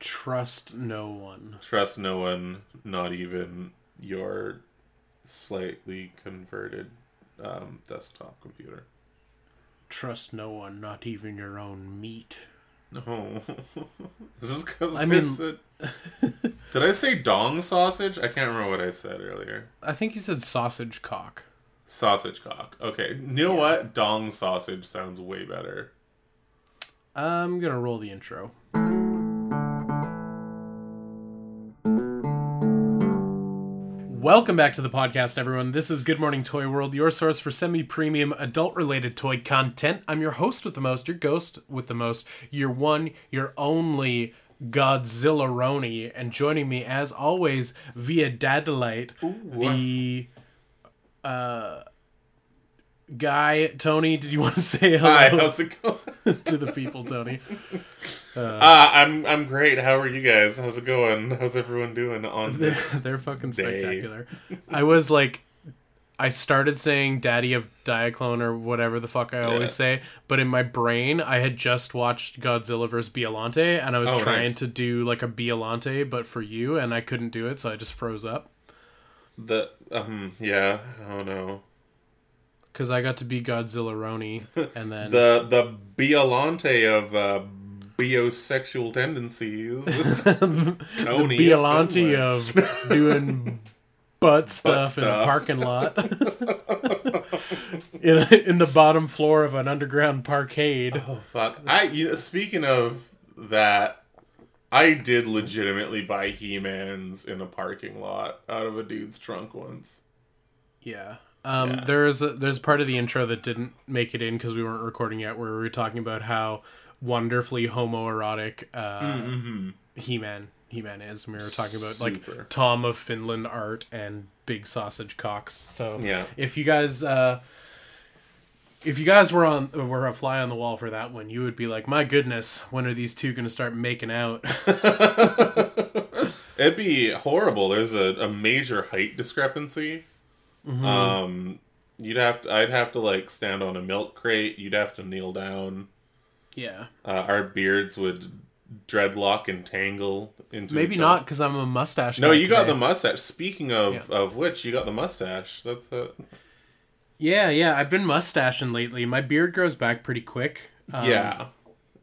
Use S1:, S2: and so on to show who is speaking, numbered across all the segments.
S1: Trust no one.
S2: Trust no one, not even your slightly converted um, desktop computer.
S1: Trust no one, not even your own meat.
S2: No. this is because
S1: I
S2: I,
S1: mean-
S2: said. Did I say dong sausage? I can't remember what I said earlier.
S1: I think you said sausage cock.
S2: Sausage cock. Okay. You know what? Dong sausage sounds way better.
S1: I'm gonna roll the intro. Welcome back to the podcast, everyone. This is Good Morning Toy World, your source for semi premium adult related toy content. I'm your host with the most, your ghost with the most, your one, your only Godzilla Roni. And joining me, as always, via Dadalite, the uh, guy, Tony. Did you want to say hello
S2: Hi, how's it going?
S1: to the people, Tony?
S2: Uh, I'm I'm great. How are you guys? How's it going? How's everyone doing on
S1: They're,
S2: this?
S1: they're fucking
S2: day.
S1: spectacular. I was like, I started saying "Daddy of Diaclone" or whatever the fuck I always
S2: Yeah.
S1: say, but in my brain, I had just watched Godzilla vs. Biollante, and I was
S2: Oh,
S1: trying
S2: nice.
S1: to do like a Biollante, but for you, and I couldn't do it, so I just froze up
S2: The um yeah. Oh no.
S1: because I got to be Godzilla Roni, and then
S2: The the Biollante of uh, biosexual tendencies. Tony
S1: the
S2: of
S1: doing butt stuff in a parking lot. in, in the bottom floor of an underground parkade.
S2: Oh fuck! I you know, speaking of that, I did legitimately buy He-Mans in a parking lot out of a dude's trunk once.
S1: Yeah. Um,
S2: Yeah.
S1: There's a, there's part of the intro that didn't make it in because we weren't recording yet, where we were talking about how wonderfully homoerotic uh,
S2: Mm-hmm.
S1: He-Man He-Man is. We were talking about
S2: Super.
S1: like Tom of Finland art and big sausage cocks. So
S2: Yeah.
S1: if you guys uh, if you guys were on were a fly on the wall for that one, you would be like, my goodness, when are these two going to start making out?
S2: It'd be horrible. There's a, a major height discrepancy.
S1: Mm-hmm.
S2: Um, you'd have to. I'd have to like stand on a milk crate. You'd have to kneel down.
S1: Yeah.
S2: Uh, our beards would dreadlock and tangle into.
S1: Maybe not because I'm a mustache.
S2: No, you got the mustache. Speaking of
S1: Yeah.
S2: of which, you got the mustache. That's it.
S1: Yeah, yeah. I've been mustaching lately. My beard grows back pretty quick. Um,
S2: yeah.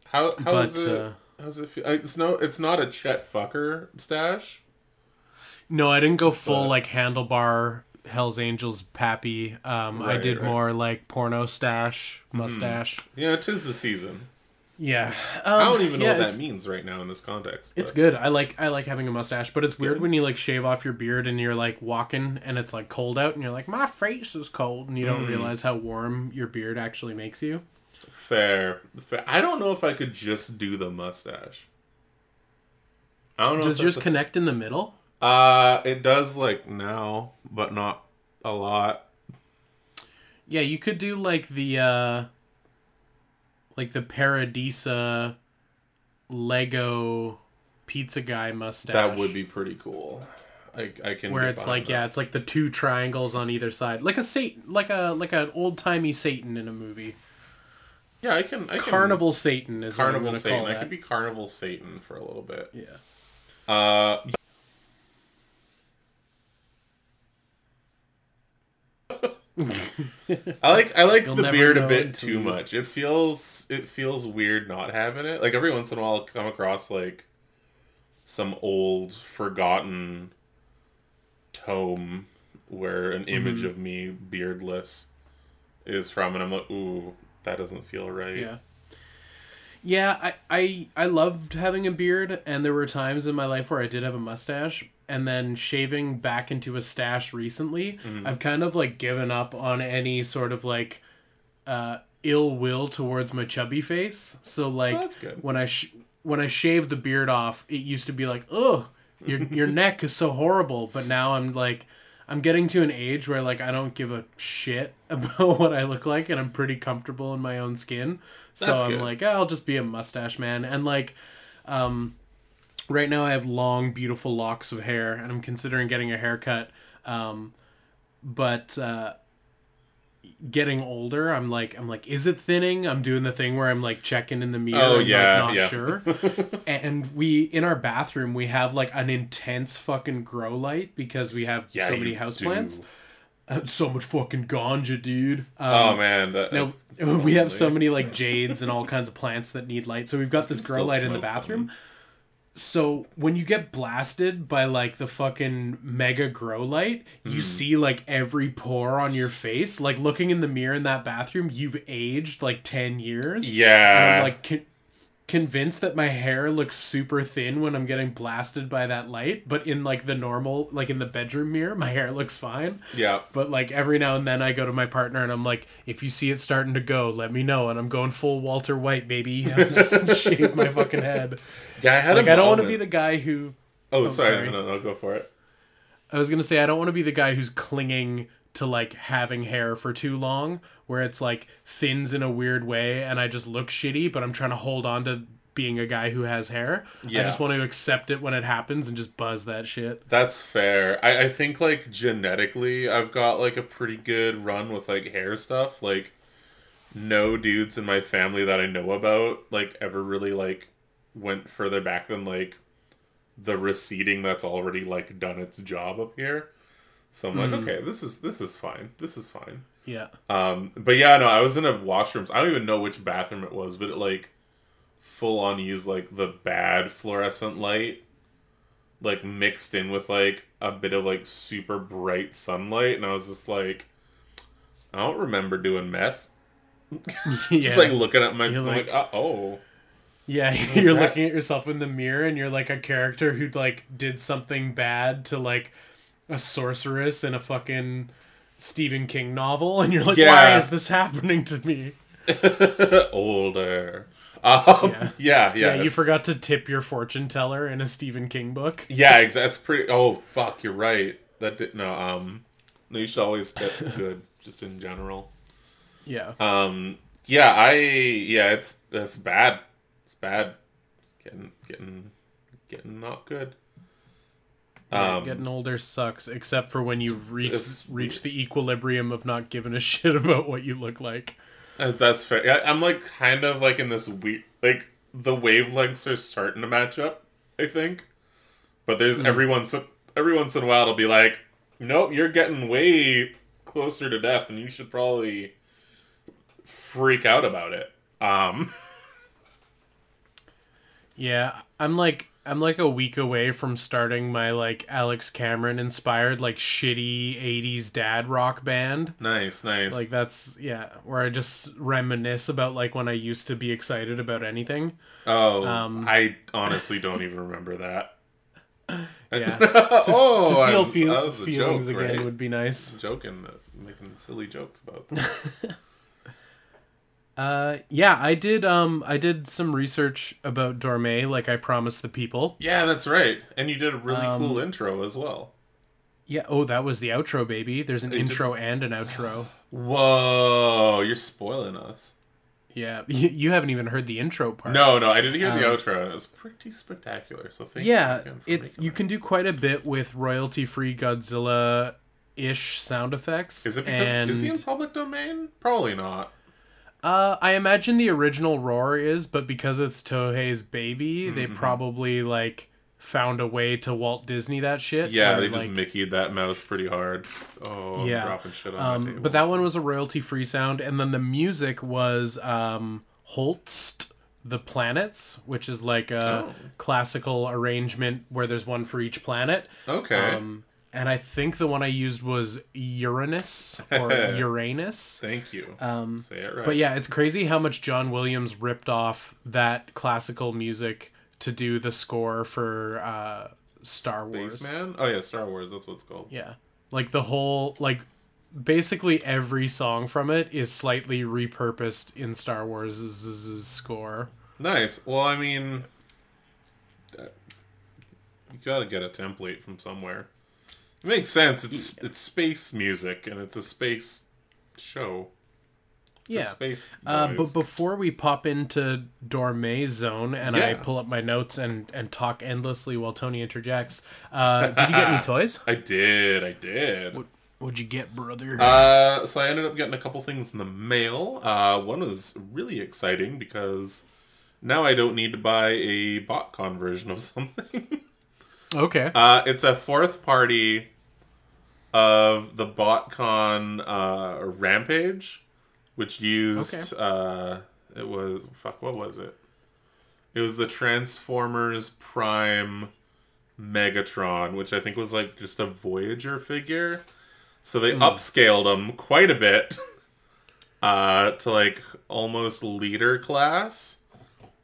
S2: How how
S1: but,
S2: is it?
S1: uh,
S2: how's it feel? It's no. It's not a Chet Fucker stash.
S1: No, I didn't go full
S2: But-
S1: like handlebar Hell's Angels pappy. Um, I did
S2: right.
S1: More like porno stash mustache.
S2: Yeah, tis the season.
S1: Yeah,
S2: I
S1: um,
S2: don't even know
S1: yeah,
S2: what that means right now in this context.
S1: It's good. I like I like having a mustache, but it's weird
S2: good.
S1: when you like shave off your beard and you're like walking and it's like cold out and you're like my face is cold and you
S2: Mm.
S1: don't realize how warm your beard actually makes you.
S2: Fair. Fair. I don't know if I could just do the mustache. I don't know.
S1: Does yours connect in the middle?
S2: uh, it does like now, but not a lot.
S1: Yeah, you could do like the uh like the Paradisa Lego pizza guy mustache.
S2: That would be pretty cool. I I can
S1: where it's like
S2: that.
S1: yeah, it's like the two triangles on either side, like a Satan, like a like an old timey Satan in a movie.
S2: yeah. I can. I can
S1: Carnival Satan is
S2: Carnival
S1: what I'm
S2: Satan. I could be Carnival Satan for a little bit.
S1: Yeah.
S2: Uh, I like I like
S1: You'll
S2: the beard a bit too much. It feels it feels weird not having it. Like every once in a while, I'll come across like some old forgotten tome where an image
S1: Mm-hmm.
S2: of me beardless is from, and I'm like, ooh, that doesn't feel right.
S1: Yeah. Yeah, I, I I loved having a beard, and there were times in my life where I did have a mustache, and then shaving back into a stash recently,
S2: Mm-hmm.
S1: I've kind of like given up on any sort of like uh, ill will towards my chubby face. So like
S2: Oh,
S1: when I sh- when I shaved the beard off, it used to be like, oh, your your neck is so horrible, but now I'm like. I'm getting to an age where like I don't give a shit about what I look like and I'm pretty comfortable in my own skin. So
S2: That's
S1: I'm
S2: good.
S1: like, oh, I'll just be a mustache man. And like um right now I have long beautiful locks of hair and I'm considering getting a haircut. Um but uh getting older, I'm like, I'm like, is it thinning? I'm doing the thing where I'm like checking in the mirror.
S2: Oh,
S1: and,
S2: yeah,
S1: like, not
S2: yeah.
S1: sure. and we in our bathroom we have like an intense fucking grow light because we have
S2: Yeah,
S1: so many houseplants. Uh, so much fucking ganja, dude. Um,
S2: Oh man, that,
S1: no, we have so many like jades and all kinds of plants that need light. So we've got this grow light in the
S2: bathroom. them.
S1: So when you get blasted by like the fucking mega grow light, you mm. see like every pore on your face. Like looking in the mirror in that bathroom, you've aged like ten years.
S2: yeah,
S1: And I'm like con- convinced that my hair looks super thin when I'm getting blasted by that light, but in like the normal, like in the bedroom mirror, my hair looks fine.
S2: yeah.
S1: But like every now and then I go to my partner and I'm like, if you see it starting to go, let me know. And I'm going full Walter White, baby. I'm just shave my fucking head.
S2: Yeah, I had
S1: Like
S2: a
S1: I don't want to be the guy who
S2: Oh,
S1: oh,
S2: sorry,
S1: sorry.
S2: no, no, go for it.
S1: I was gonna say I don't want to be the guy who's clinging to like having hair for too long, where it's like thins in a weird way and I just look shitty, but I'm trying to hold on to being a guy who has hair.
S2: Yeah.
S1: I just want to accept it when it happens and just buzz that shit.
S2: That's fair. I, I think like genetically, I've got like a pretty good run with like hair stuff. Like, no dudes in my family that I know about like ever really like went further back than like the receding that's already like done its job up here. So I'm like, okay, this is this is fine. This is fine.
S1: Yeah.
S2: Um, but yeah, no, I was in a washrooms. I don't even know which bathroom it was, but it like full on used like the bad fluorescent light, like mixed in with like a bit of like super bright sunlight, and I was just like, I don't remember doing meth.
S1: yeah.
S2: Just like looking at my,
S1: like-
S2: like, uh, oh,
S1: Yeah, you're
S2: that?
S1: looking at yourself in the mirror and you're like a character who like did something bad to like a sorceress in a fucking Stephen King novel and you're like, why is this happening to me?
S2: older. Um,
S1: Yeah.
S2: yeah, yeah,
S1: Yeah, you forgot to tip your fortune teller in a Stephen King book.
S2: Yeah, exactly. That's pretty. Oh fuck, you're right. That did no. Um, no, you should always tip good, just in general.
S1: Yeah.
S2: Um, yeah, I yeah, it's it's bad. It's bad. It's getting getting getting not good. Um,
S1: getting older sucks, except for when you reach reach the equilibrium of not giving a shit about what you look like.
S2: uh, that's fair. Yeah, I'm like kind of like in this weird like the wavelengths are starting to match up. I think, but there's every once every once in a while it'll be like, nope, you're getting way closer to death, and you should probably freak out about it. Um,
S1: Yeah, I'm like I'm like a week away from starting my like Alex Cameron inspired like shitty 80s dad rock band.
S2: nice, nice.
S1: Like that's yeah, where I just reminisce about like when I used to be excited about anything.
S2: oh,
S1: um,
S2: I honestly don't even remember that.
S1: Yeah.
S2: oh,
S1: to feel
S2: was-
S1: feel
S2: that was a
S1: feelings
S2: joke,
S1: again
S2: right?
S1: would be nice.
S2: joking, uh, making silly jokes about that.
S1: Uh yeah, I did um I did some research about Dorme like I promised the people.
S2: yeah, that's right. And you did a really
S1: Um,
S2: cool intro as well.
S1: Yeah, oh that was the outro baby. There's an
S2: You did-
S1: intro and an outro.
S2: Whoa, you're spoiling us.
S1: Yeah, you, you haven't even heard the intro part.
S2: No, no, I didn't hear the
S1: Um,
S2: outro, and it was pretty spectacular. So thank
S1: yeah
S2: you
S1: it's you
S2: that.
S1: can do quite a bit with royalty free godzilla ish sound effects
S2: Is it because
S1: and
S2: is he in public domain? Probably not.
S1: Uh i imagine the original roar is but because it's tohei's baby they
S2: Mm-hmm.
S1: probably like found a way to walt disney that shit
S2: Yeah, they just
S1: like,
S2: mickeyed that mouse pretty hard. Oh, I'm
S1: Yeah.
S2: dropping shit on
S1: um,
S2: table.
S1: but that one was a royalty free sound and then the music was um holst the planets which is like a
S2: Oh.
S1: classical arrangement where there's one for each planet
S2: okay.
S1: Um, and I think the one I used was Uranus or Uranus.
S2: Thank you.
S1: Um,
S2: Say it right.
S1: but yeah, it's crazy how much John Williams ripped off that classical music to do the score for uh, Star Wars.
S2: Spaceman. Oh yeah, Star Wars. That's what it's called.
S1: Yeah, like the whole like basically every song from it is slightly repurposed in Star Wars' score.
S2: Nice. Well, I mean, you gotta get a template from somewhere. It makes sense. It's it's space music and it's a space show.
S1: Yeah.
S2: Space.
S1: Uh, but before we pop into Dorme Zone and I pull up my notes and, and talk endlessly while Tony interjects, uh, did you get any toys?
S2: I did. I did.
S1: What What'd you get, brother?
S2: Uh, so I ended up getting a couple things in the mail. Uh, one was really exciting because now I don't need to buy a BotCon version of something.
S1: okay.
S2: uh, it's a fourth party of the BotCon uh, Rampage, which used uh, it was fuck what was it? It was the Transformers Prime Megatron, which I think was like just a Voyager figure. So they upscaled him quite a bit uh, to like almost leader class.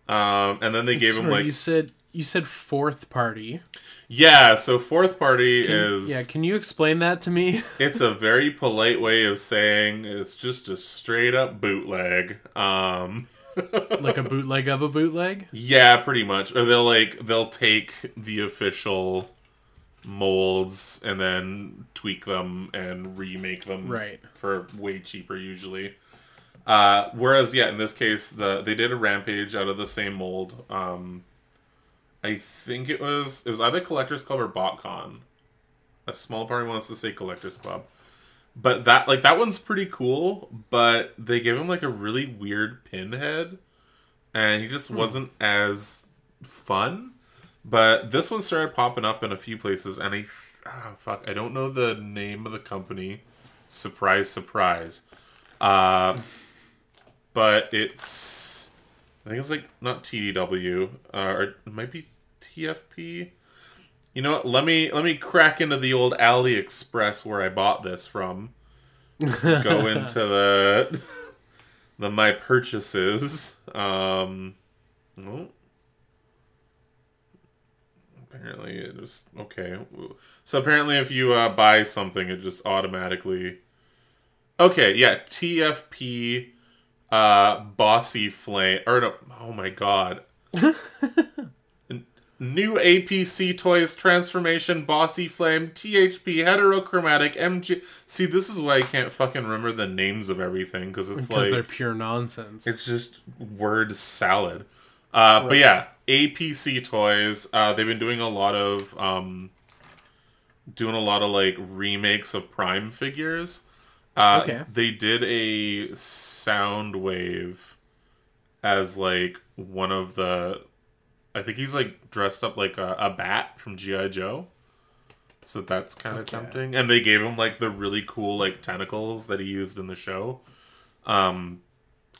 S2: Um, and then they gave him
S1: Sorry,
S2: like
S1: you said you said fourth party.
S2: yeah. So fourth party is
S1: Yeah, can you explain that to me?
S2: it's a very polite way of saying it's just a straight up bootleg. Um,
S1: like a bootleg of a bootleg?
S2: yeah, pretty much. Or they'll like they'll take the official molds and then tweak them and remake them
S1: Right.
S2: for way cheaper usually. Uh, whereas, yeah, in this case, the they did a rampage out of the same mold. Um, I think it was it was either Collectors Club or BotCon. A small party wants to say Collectors Club, but that like that one's pretty cool. But they gave him like a really weird pinhead, and he just wasn't as fun. But this one started popping up in a few places, and I ah, fuck I don't know the name of the company. Surprise, surprise. Uh, but it's I think it's like not TDW uh, or it might be TFP. You know what? Let me let me crack into the old AliExpress where I bought this from. Go into the the my purchases. Um, oh. Apparently it just okay. So apparently if you uh, buy something, it just automatically. Okay, yeah, TFP uh bossy flame or no, oh my god. New apc toys transformation bossy flame thp heterochromatic mg see this is why i can't fucking remember the names of everything because it's
S1: Because
S2: like
S1: they're pure nonsense.
S2: it's just word salad. Uh but yeah apc toys uh they've been doing a lot of um doing a lot of like remakes of prime figures uh,
S1: Okay.
S2: They did a Soundwave as like one of the. I think he's like dressed up like a, a bat from GI Joe. So that's kind of
S1: Okay.
S2: tempting. And they gave him like the really cool like tentacles that he used in the show. Um,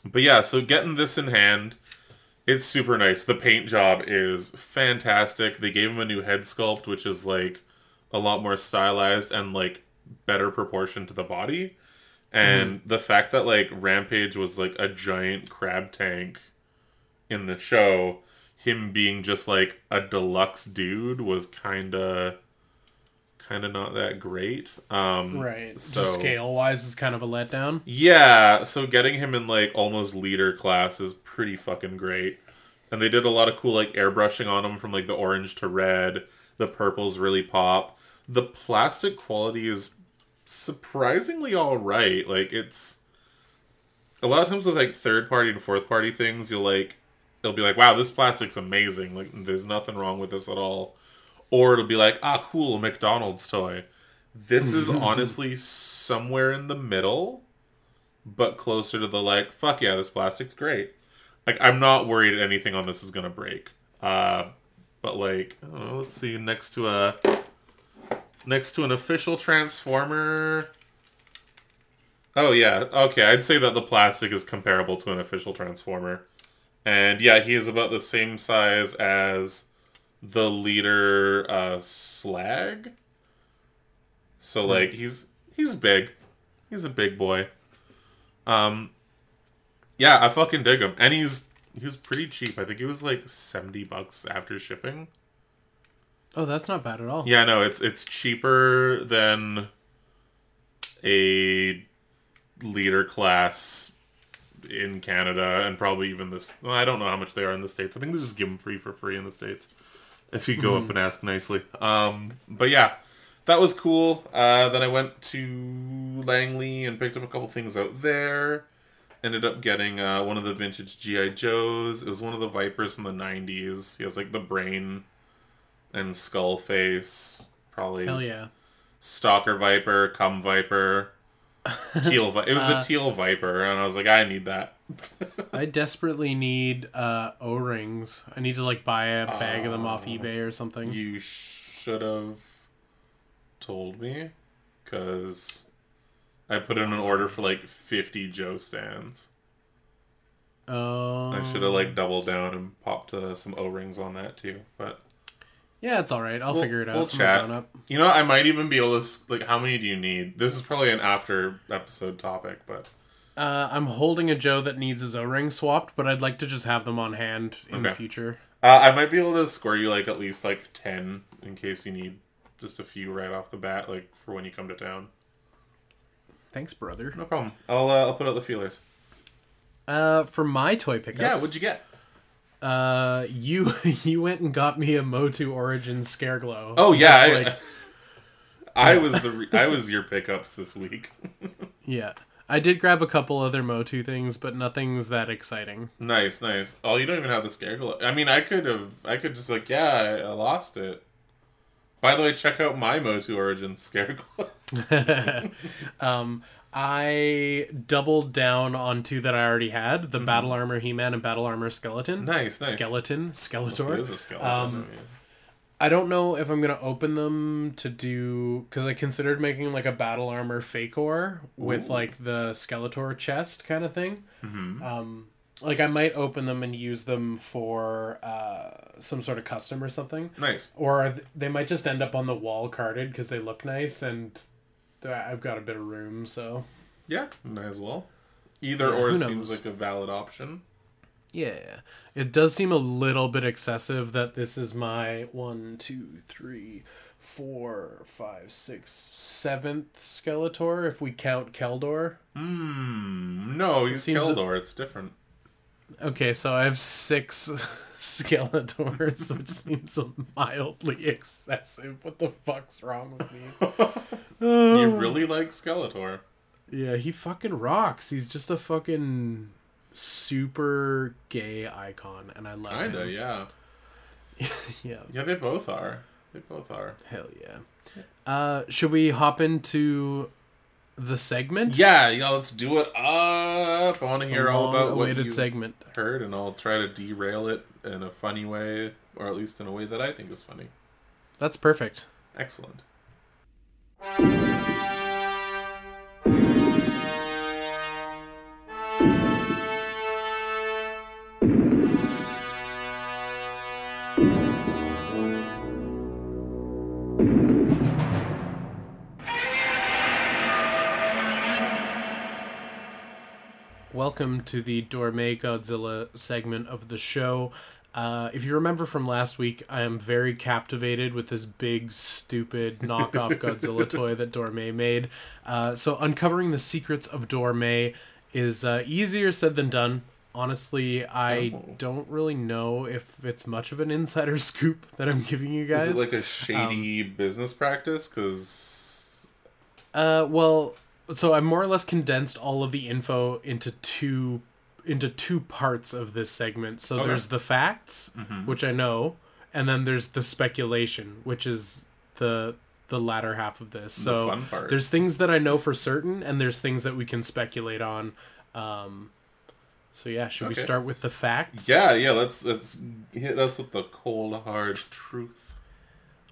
S2: but yeah, so getting this in hand, it's super nice. The paint job is fantastic. They gave him a new head sculpt, which is like a lot more stylized and like better proportion to the body. And the fact that like Rampage was like a giant crab tank in the show, him being just like a deluxe dude was kind of kind of not that great. Um
S1: right.
S2: So
S1: scale wise is kind of a letdown.
S2: yeah, so getting him in like almost leader class is pretty fucking great. And they did a lot of cool like airbrushing on him from like the orange to red. The purples really pop. The plastic quality is surprisingly all right. Like it's a lot of times with like third party and fourth party things, you'll like it'll be like, wow, this plastic's amazing. Like there's nothing wrong with this at all. Or it'll be like, ah, cool, a McDonald's toy. This is honestly somewhere in the middle, but closer to the like, fuck yeah, this plastic's great. Like I'm not worried anything on this is gonna break. Uh, but like, I don't know, let's see, next to a next to an official transformer. Oh yeah, okay. I'd say that the plastic is comparable to an official transformer, and yeah, he is about the same size as the leader uh, Slag. So like he's he's big, he's a big boy. Um, yeah, I fucking dig him, and he's he was pretty cheap. I think he was like seventy bucks after shipping.
S1: Oh, that's not bad at all.
S2: Yeah, no, it's it's cheaper than a leader class in Canada and probably even this. Well, I don't know how much they are in the states. I think they just give them free for free in the states if you go up and ask nicely. Um, but yeah, that was cool. Uh, then I went to Langley and picked up a couple things out there. Ended up getting uh, one of the vintage GI Joes. It was one of the Vipers from the '90s. He has like the brain and skull face. Probably
S1: Hell yeah.
S2: Stalker Viper, Cum Viper, Teal Vi- It was
S1: Uh,
S2: a Teal Viper, and I was like, I need that.
S1: I desperately need uh, O rings. I need to like buy a bag of them off
S2: Oh.
S1: eBay or something.
S2: You should have told me, because I put in an order for like 50 Joe stands.
S1: Um,
S2: I should have like doubled down and popped uh, some O rings on that too. But
S1: Yeah, it's all right. I'll
S2: We'll-
S1: figure it out.
S2: we'll chat.
S1: up.
S2: you know, I might even be able to like. How many do you need? This is probably an after episode topic, but
S1: Uh, I'm holding a Joe that needs his O ring swapped, but I'd like to just have them on hand in the future.
S2: uh, I might be able to score you like at least like ten in case you need just a few right off the bat, like for when you come to town.
S1: Thanks, brother.
S2: No problem. I'll uh, I'll put out the feelers.
S1: Uh, for my toy pickups,
S2: Yeah, what'd you get?
S1: Uh, you you went and got me a Motu Origins Scareglow.
S2: Oh yeah, I,
S1: like-
S2: I was the re- I was your pickups this week.
S1: yeah. I did grab a couple other Motu things, but nothing's that exciting.
S2: nice, nice. Oh, you don't even have the scarecrow. I mean, I could have. I could just like, yeah, I, I lost it. By the way, check out my Motu Origins scarecrow.
S1: um, I doubled down on two that I already had: the Battle Armor He-Man and Battle Armor Skeleton.
S2: Mm-hmm. nice, nice.
S1: Skeleton,
S2: It
S1: Skeletor.
S2: is a skeleton.
S1: Um,
S2: I mean.
S1: I don't know if I'm gonna open them to do because I considered making like a battle armor Faker with
S2: Ooh.
S1: like the Skeletor chest kind of thing.
S2: Mhm.
S1: Um, like I might open them and use them for uh, some sort of custom or something,
S2: Nice.
S1: or they might just end up on the wall carded because they look nice and I've got a bit of room. So
S2: Yeah, might as well. Either
S1: Yeah,
S2: or seems like a valid option.
S1: yeah, it does seem a little bit excessive that this is my one, two, three, four, five, six, seventh Skeletor if we count Keldor.
S2: Hmm. No, he's
S1: seems-
S2: Keldor. It's different.
S1: Okay, so I have six Skeletors, which seems mildly excessive. What the fuck's wrong with me?
S2: you really like Skeletor.
S1: Yeah, he fucking rocks. He's just a fucking super gay icon, and I love
S2: Kinda,
S1: him.
S2: yeah.
S1: Yeah,
S2: Yeah, they both are. They both are.
S1: hell yeah. Uh, should we hop into the segment?
S2: Yeah, yeah. Let's do it up. I want to hear all about what you
S1: segment.
S2: heard, and I'll try to derail it in a funny way, or at least in a way that I think is funny.
S1: That's perfect.
S2: Excellent.
S1: Welcome to the Dorme Godzilla segment of the show. Uh, if you remember from last week, I am very captivated with this big, stupid knockoff Godzilla toy that Dorme made. Uh, so, uncovering the secrets of Dorme is uh, easier said than done. Honestly, I
S2: Oh.
S1: don't really know if it's much of an insider scoop that I'm giving you guys.
S2: Is it like a shady business practice? Because
S1: Uh, well, so I've more or less condensed all of the info into two into two parts of this segment. So
S2: Okay.
S1: there's the facts, which I know, and then there's the speculation, which is the the latter half of this. So
S2: fun part.
S1: there's things that I know for certain, and there's things that we can speculate on. Um, so yeah, should we start with the facts?
S2: yeah, yeah. Let's let's hit us with the cold hard truth.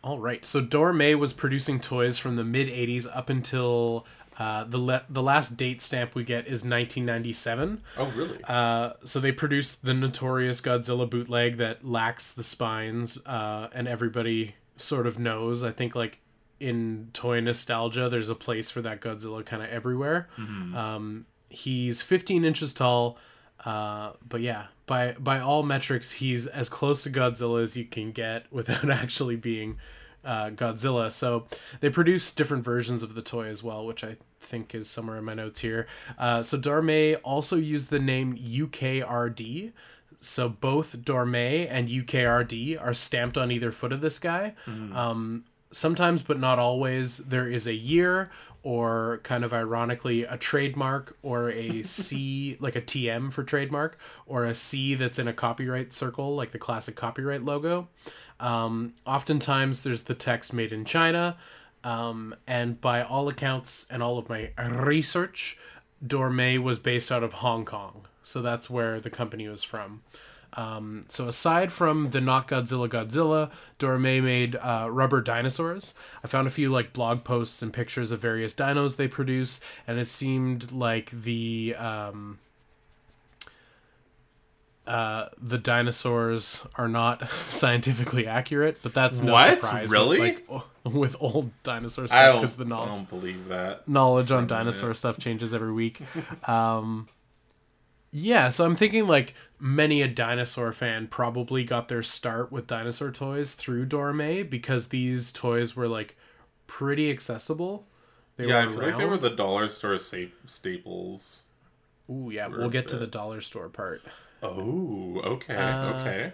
S1: All right. So Dorme was producing toys from the mid '80s up until uh, the le- the last date stamp we get is 1997.
S2: Oh, really?
S1: Uh, so they produced the notorious Godzilla bootleg that lacks the spines, uh, and everybody sort of knows. I think like in toy nostalgia, there's a place for that Godzilla kind of everywhere. Um, he's 15 inches tall, uh, but yeah, by by all metrics, he's as close to Godzilla as you can get without actually being uh, Godzilla. So they produce different versions of the toy as well, which I think is somewhere in my notes here. Uh, so Dorme also used the name UKRD. So both Dorme and UKRD are stamped on either foot of this guy. Um, sometimes, but not always, there is a year or kind of ironically a trademark or a C, like a TM for trademark, or a C that's in a copyright circle, like the classic copyright logo. Um, oftentimes, there's the text made in China. Um, and by all accounts and all of my research, Dorme was based out of Hong Kong. So that's where the company was from. Um, so aside from the Not Godzilla Godzilla, Dorme made uh, rubber dinosaurs. I found a few like blog posts and pictures of various dinos they produce, and it seemed like the um, uh, the dinosaurs are not scientifically accurate, but that's no
S2: What?
S1: surprise. with,
S2: Really?
S1: like, with old dinosaur stuff because the
S2: I
S1: knowledge
S2: don't believe that.
S1: knowledge on dinosaur stuff changes every week. Um, yeah, so I'm thinking like many a dinosaur fan probably got their start with dinosaur toys through Dorme because these toys were like pretty accessible. They
S2: Yeah, I
S1: were
S2: feel like they were the dollar store staples.
S1: Ooh, yeah, we'll get to the dollar store part.
S2: Oh, okay,
S1: Uh,
S2: okay.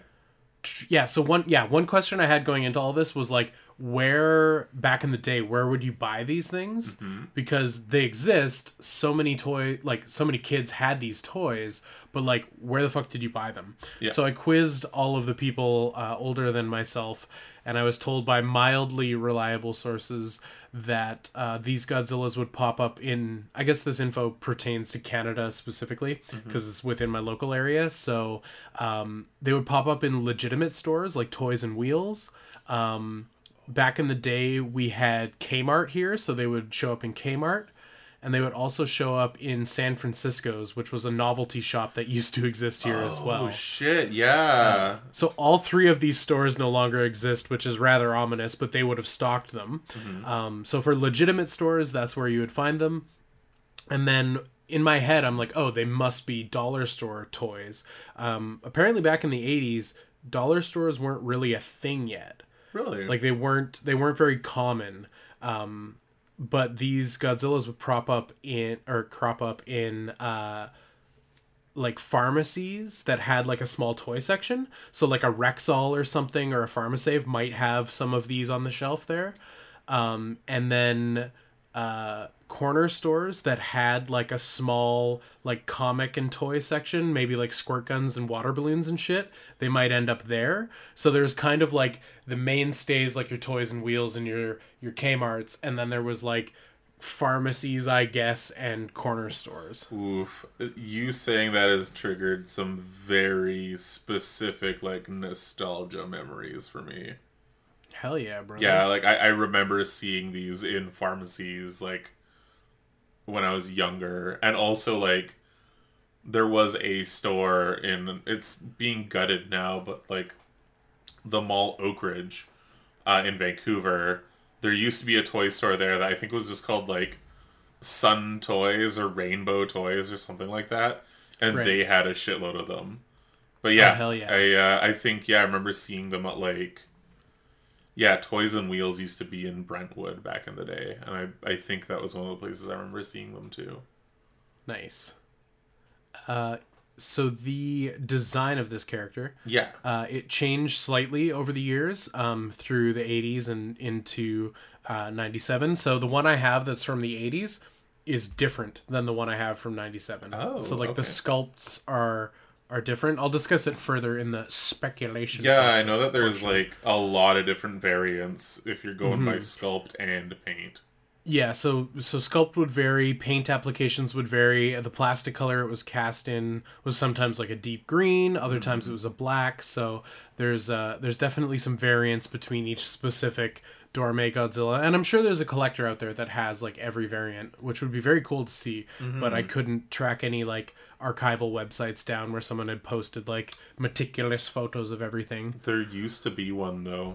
S1: yeah so one yeah one question i had going into all this was like where back in the day where would you buy these things because they exist so many toy like so many kids had these toys but like where the fuck did you buy them
S2: Yeah.
S1: so i quizzed all of the people uh, older than myself and i was told by mildly reliable sources that uh, these godzillas would pop up in i guess this info pertains to canada specifically because it's within my local area. So um, they would pop up in legitimate stores like toys and wheels. Um, back in the day we had kmart here so they would show up in kmart and they would also show up in san francisco's which was a novelty shop that used to exist here as well
S2: Oh shit! Yeah.
S1: so all three of these stores no longer exist, which is rather ominous, but they would have stocked them. Um, so for legitimate stores, that's where you would find them. And then in my head, I'm like, oh, they must be dollar store toys. Um, apparently, back in the '80s, dollar stores weren't really a thing yet.
S2: really?
S1: Like they weren't they weren't very common. Um, but these Godzillas would prop up in or crop up in uh, like pharmacies that had like a small toy section. So like a Rexall or something or a Pharmasave might have some of these on the shelf there. Um, and then uh, corner stores that had like a small like comic and toy section, maybe like squirt guns and water balloons and shit. They might end up there. So there's kind of like the mainstays like your toys and wheels and your your Kmart's, and then there was like pharmacies, I guess, and corner stores.
S2: Oof. You saying that has triggered some very specific, like, nostalgia memories for me.
S1: Hell yeah, bro.
S2: Yeah, like, I, I remember seeing these in pharmacies, like, when I was younger. And also, like, there was a store in, it's being gutted now, but, like, the mall Oakridge uh, in Vancouver. There used to be a toy store there that I think was just called, like, Sun Toys or Rainbow Toys or something like that, and
S1: Right.
S2: they had a shitload of them. But yeah,
S1: hell yeah.
S2: I uh, I think yeah, I remember seeing them at like yeah, Toys and Wheels used to be in Brentwood back in the day, and I I think that was one of the places I remember seeing them too.
S1: Nice. Uh, so the design of this character,
S2: Yeah,
S1: uh, it changed slightly over the years, um, through the '80s and into uh, '97. So the one I have that's from the '80s is different than the one I have from '97.
S2: Oh,
S1: so like the
S2: okay.
S1: sculpts are are different. I'll discuss it further in the speculation.
S2: yeah, I know that there's like a lot of different variants if you're going
S1: Mm-hmm.
S2: by sculpt and paint.
S1: Yeah, so so sculpt would vary, paint applications would vary. The plastic color it was cast in was sometimes like a deep green, other times it was a black. So there's uh there's definitely some variance between each specific Dorme Godzilla, and I'm sure there's a collector out there that has like every variant, which would be very cool to see. But I couldn't track any like archival websites down where someone had posted like meticulous photos of everything.
S2: There used to be one though.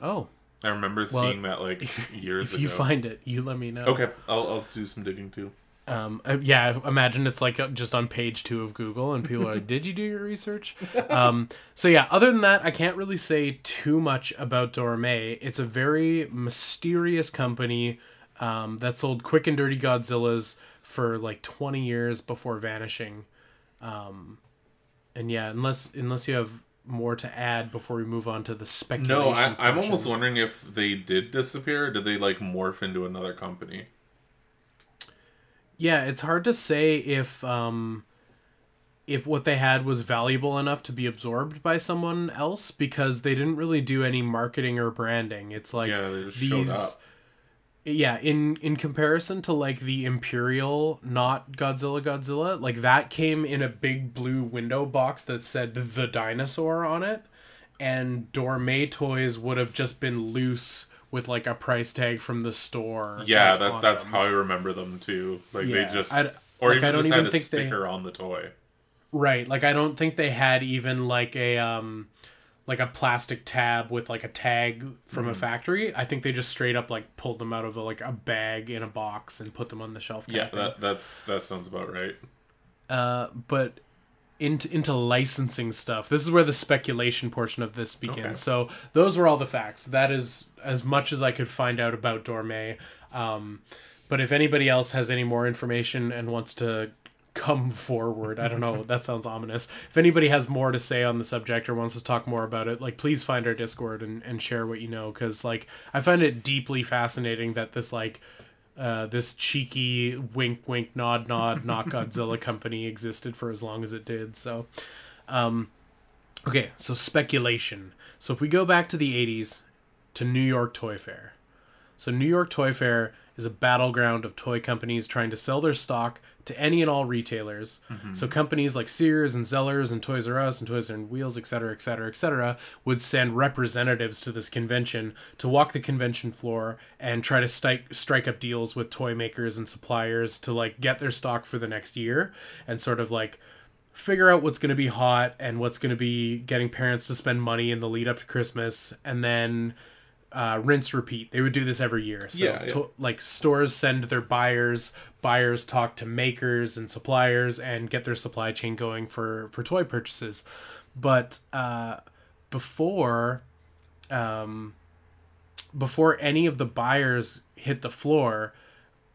S1: Oh,
S2: I remember
S1: Well,
S2: seeing that like years
S1: if
S2: ago.
S1: If you find it, you let me know.
S2: okay, I'll I'll do some digging too.
S1: Um, yeah, I imagine it's like just on page two of Google, and people are like, "Did you do your research?" Um, so yeah, other than that, I can't really say too much about Dorme. It's a very mysterious company um, that sold quick and dirty Godzillas for like twenty years before vanishing. Um, and yeah, unless unless you have more to add before we move on to the speculation.
S2: No, I, I'm
S1: portion.
S2: almost wondering if they did disappear. Or did they like morph into another company?
S1: Yeah, it's hard to say if um if what they had was valuable enough to be absorbed by someone else because they didn't really do any marketing or branding. It's like
S2: Yeah, they just showed
S1: these
S2: up.
S1: Yeah in in comparison to like the imperial not godzilla godzilla like that came in a big blue window box that said the dinosaur on it and dorme toys would have just been loose with like a price tag from the store
S2: Yeah,
S1: like,
S2: that that's
S1: them.
S2: how I remember them too. Like
S1: Yeah,
S2: they just
S1: I d-
S2: or
S1: like,
S2: even
S1: I don't
S2: just
S1: even
S2: had a
S1: think they-
S2: sticker on the toy.
S1: right like i don't think they had even like a um like a plastic tab with like a tag from
S2: Mm-hmm.
S1: a factory i think they just straight up like pulled them out of a, like a bag in a box and put them on the shelf
S2: Yeah, that that's that sounds about right.
S1: uh, but into into licensing stuff. This is where the speculation portion of this begins.
S2: Okay.
S1: So those were all the facts. That is as much as I could find out about Dorme. Um, but if anybody else has any more information and wants to come forward, I don't know. that sounds ominous. If anybody has more to say on the subject or wants to talk more about it, like please find our Discord and, and share what you know. Because like I find it deeply fascinating that this like uh, this cheeky wink wink nod nod not Godzilla company existed for as long as it did. So, um, okay, so speculation. So if we go back to the '80s to New York Toy Fair, so New York Toy Fair is a battleground of toy companies trying to sell their stock to any and all retailers. Mm-hmm. So companies like Sears and Zellers and Toys R Us and Toys R and Wheels, et cetera, et cetera, et cetera, would send representatives to this convention to walk the convention floor and try to strike strike up deals with toy makers and suppliers to like get their stock for the next year and sort of like figure out what's going to be hot and what's going to be getting parents to spend money in the lead up to Christmas and then uh, rinse repeat. They would do this every year. So
S2: Yeah, yeah.
S1: to- like stores send their buyers, buyers talk to makers and suppliers and get their supply chain going for for toy purchases. But uh, before um, before any of the buyers hit the floor,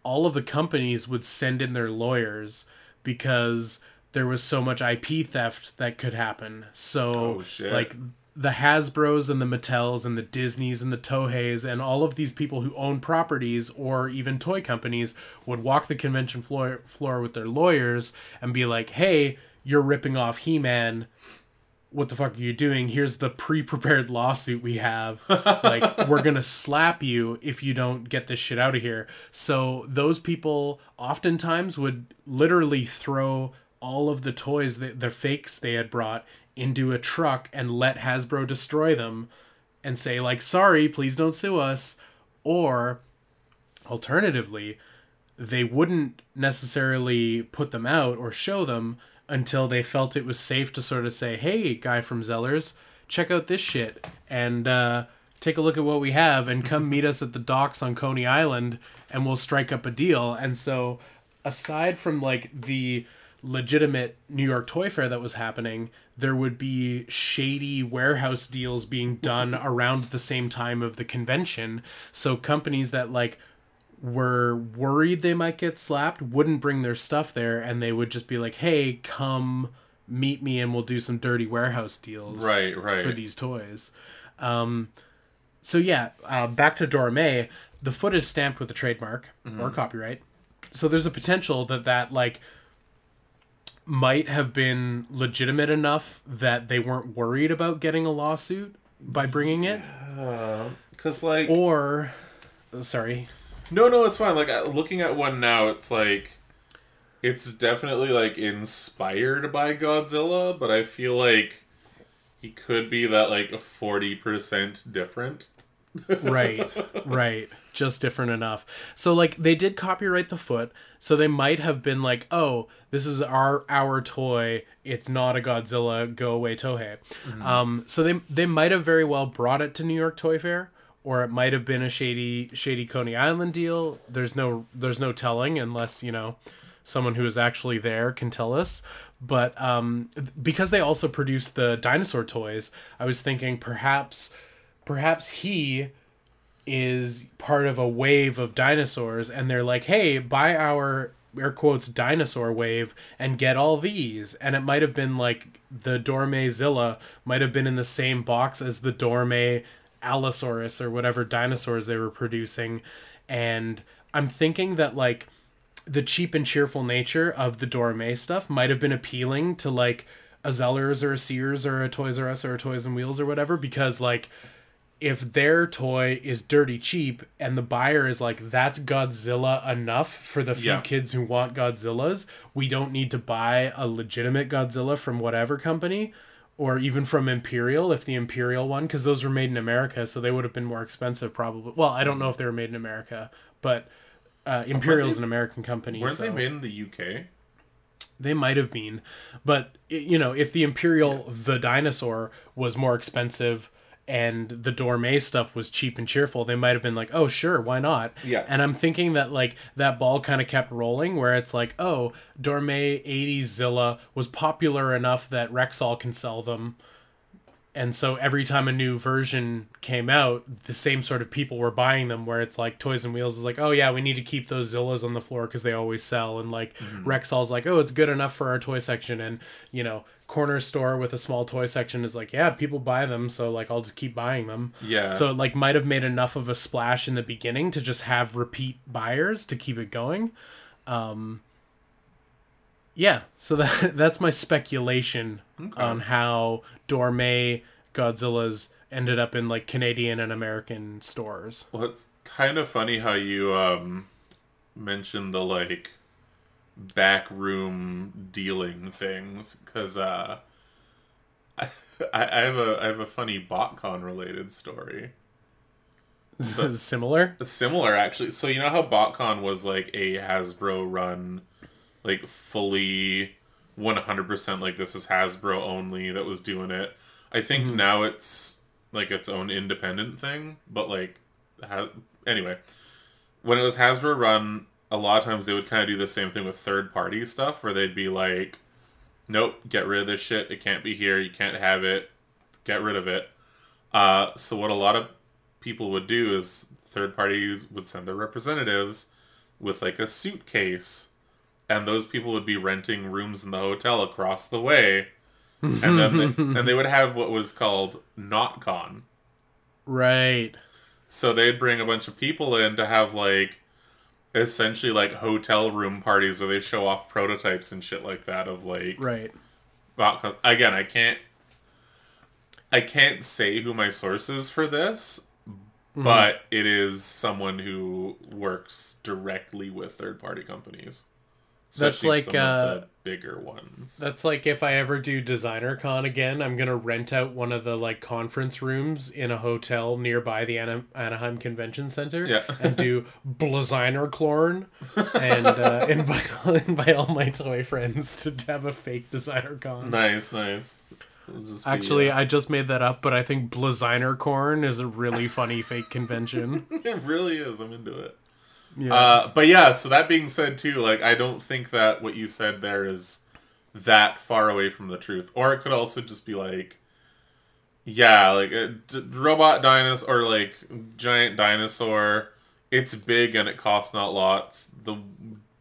S1: all of the companies would send in their lawyers because there was so much IP theft that could happen. So
S2: Oh, shit.
S1: like the Hasbros and the Mattels and the Disneys and the Toheys and all of these people who own properties or even toy companies would walk the convention floor floor with their lawyers and be like, "Hey, you're ripping off He-Man what the fuck are you doing? Here's the pre-prepared lawsuit we have. Like, we're gonna slap you if you don't get this shit out of here. So those people oftentimes would literally throw all of the toys, that the fakes they had brought, into a truck and let Hasbro destroy them, and say like, "Sorry, please don't sue us," or alternatively, they wouldn't necessarily put them out or show them until they felt it was safe to sort of say, "Hey, guy from Zellers, check out this shit and uh, take a look at what we have, and come meet us at the docks on Coney Island, and we'll strike up a deal." And so, aside from like the legitimate New York Toy Fair that was happening, there would be shady warehouse deals being done around the same time of the convention. So companies that like were worried they might get slapped wouldn't bring their stuff there and they would just be like, "Hey, come meet me and we'll do some dirty warehouse deals."
S2: Right, right.
S1: for these toys. Um, so yeah, uh, back to Dorme. The foot is stamped with a trademark
S2: Mm-hmm.
S1: or copyright. So there's a potential that that like might have been legitimate enough that they weren't worried about getting a lawsuit by bringing it,
S2: Because like
S1: or sorry,
S2: No, no, it's fine. Like looking at one now, it's like it's definitely like inspired by Godzilla, but I feel like he could be that like forty percent different.
S1: right right just different enough. So like they did copyright the foot so they might have been like oh this is our our toy it's not a godzilla go away tohei um so they they might have very well brought it to new york toy fair or it might have been a shady shady coney island deal. There's no there's no telling unless you know someone who is actually there can tell us. But um because they also produced the dinosaur toys i was thinking perhaps perhaps he is part of a wave of dinosaurs and they're like hey buy our air quotes dinosaur wave and get all these. And it might have been like the dorme zilla might have been in the same box as the dorme allosaurus or whatever dinosaurs they were producing. And i'm thinking that like the cheap and cheerful nature of the Dorme stuff might have been appealing to like a Zellers or a Sears or a Toys R Us or a Toys and Wheels or whatever because like if their toy is dirty cheap and the buyer is like that's Godzilla enough for the few
S2: Yeah.
S1: kids who want Godzillas, we don't need to buy a legitimate Godzilla from whatever company or even from Imperial if the Imperial one because those were made in America so they would have been more expensive probably. Well, I don't know if they were made in America, but uh, Imperial's an American company.
S2: Weren't
S1: so
S2: they made in the UK?
S1: they might have been, but you know, if the Imperial the dinosaur was more expensive and the Dorme stuff was cheap and cheerful, they might have been like, "Oh, sure, why not?"
S2: Yeah.
S1: And I'm thinking that like that ball kind of kept rolling, where it's like, "Oh, Dorme 80s Zilla was popular enough that Rexall can sell them." And so every time a new version came out, the same sort of people were buying them. Where it's like Toys and Wheels is like, oh yeah, we need to keep those Zillas on the floor because they always sell, and like mm-hmm. Rexall's like, oh, it's good enough for our toy section, and you know, corner store with a small toy section is like, yeah, people buy them, so like I'll just keep buying them.
S2: Yeah.
S1: So it like might have made enough of a splash in the beginning to just have repeat buyers to keep it going. Um, yeah, so that that's my speculation on how Dorme Godzillas ended up in like Canadian and American stores.
S2: Well, it's kind of funny how you um mentioned the like backroom dealing things because uh, I, I have a I have a funny BotCon related story.
S1: Similar.
S2: Similar actually. So you know how BotCon was like a Hasbro run, like fully one hundred percent like this is Hasbro only that was doing it. I think now it's like its own independent thing, but like ha- anyway, when it was Hasbro run, a lot of times they would kind of do the same thing with third party stuff where they'd be like, "Nope, get rid of this shit. It can't be here. You can't have it. Get rid of it." Uh, so what a lot of people would do is third parties would send their representatives with like a suitcase, and those people would be renting rooms in the hotel across the way, and then they, and they would have what was called NotCon.
S1: Right.
S2: So they'd bring a bunch of people in to have like essentially like hotel room parties where they show off prototypes and shit like that of like
S1: Right.
S2: again, I can't I can't say who my source is for this,
S1: Mm-hmm.
S2: but it is someone who works directly with third party companies.
S1: That's like, uh,
S2: bigger ones.
S1: That's like if I ever do designer con again, I'm gonna rent out one of the like conference rooms in a hotel nearby the Ana- Anaheim Convention Center
S2: Yeah.
S1: and do Blaziner Clorn and uh, invite invite all my toy friends to have a fake designer con.
S2: nice, nice. It'll be,
S1: Actually,
S2: uh,
S1: I just made that up, but I think Blaziner Corn is a really funny fake convention.
S2: it really is. I'm into it.
S1: Yeah.
S2: Uh, but yeah, so that being said, too, like I don't think that what you said there is that far away from the truth, or it could also just be like, yeah, like a d- robot dinosaur or like giant dinosaur. It's big and it costs not lots. The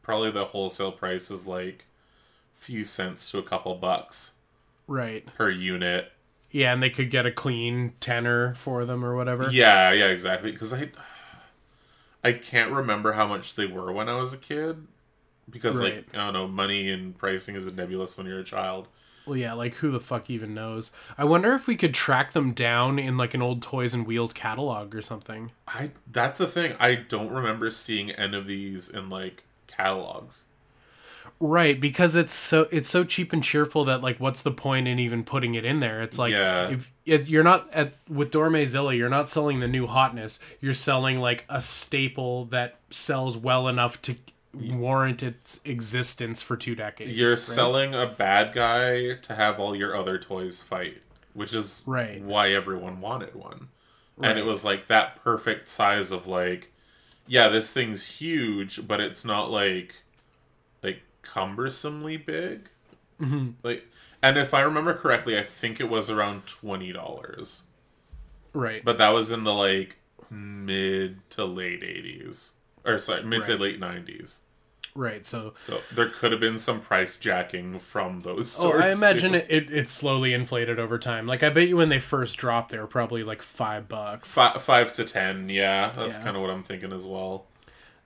S2: probably the wholesale price is like few cents to a couple bucks
S1: right.
S2: per unit.
S1: Yeah, and they could get a clean tenner for them or whatever.
S2: Yeah, yeah, exactly. Because I, I can't remember how much they were when I was a kid. Because
S1: Right.
S2: like I don't know, money and pricing is a nebulous when you're a child.
S1: Well, yeah, like who the fuck even knows? I wonder if we could track them down in like an old Toys and Wheels catalog or something.
S2: I that's the thing. I don't remember seeing any of these in like catalogs.
S1: Right, because it's so it's so cheap and cheerful that like what's the point in even putting it in there? It's like
S2: Yeah.
S1: if, if you're not at with Dormezilla, you're not selling the new hotness. You're selling like a staple that sells well enough to warrant its existence for two decades.
S2: You're
S1: right?
S2: selling a bad guy to have all your other toys fight, which is
S1: Right.
S2: why everyone wanted one. And it was like that perfect size of like, yeah, this thing's huge, but it's not like cumbersomely big. Mm-hmm. Like, and if I remember correctly, I think it was around twenty dollars,
S1: right.
S2: but that was in the like mid to late eighties, or sorry, mid to late nineties.
S1: right. So
S2: So there could have been some price jacking from those
S1: Oh,
S2: stores.
S1: I imagine
S2: too.
S1: it, it, slowly inflated over time. Like I bet you when they first dropped, they were probably like five bucks.
S2: Fi five to ten, yeah, that's
S1: Yeah.
S2: kind of what I'm thinking as well.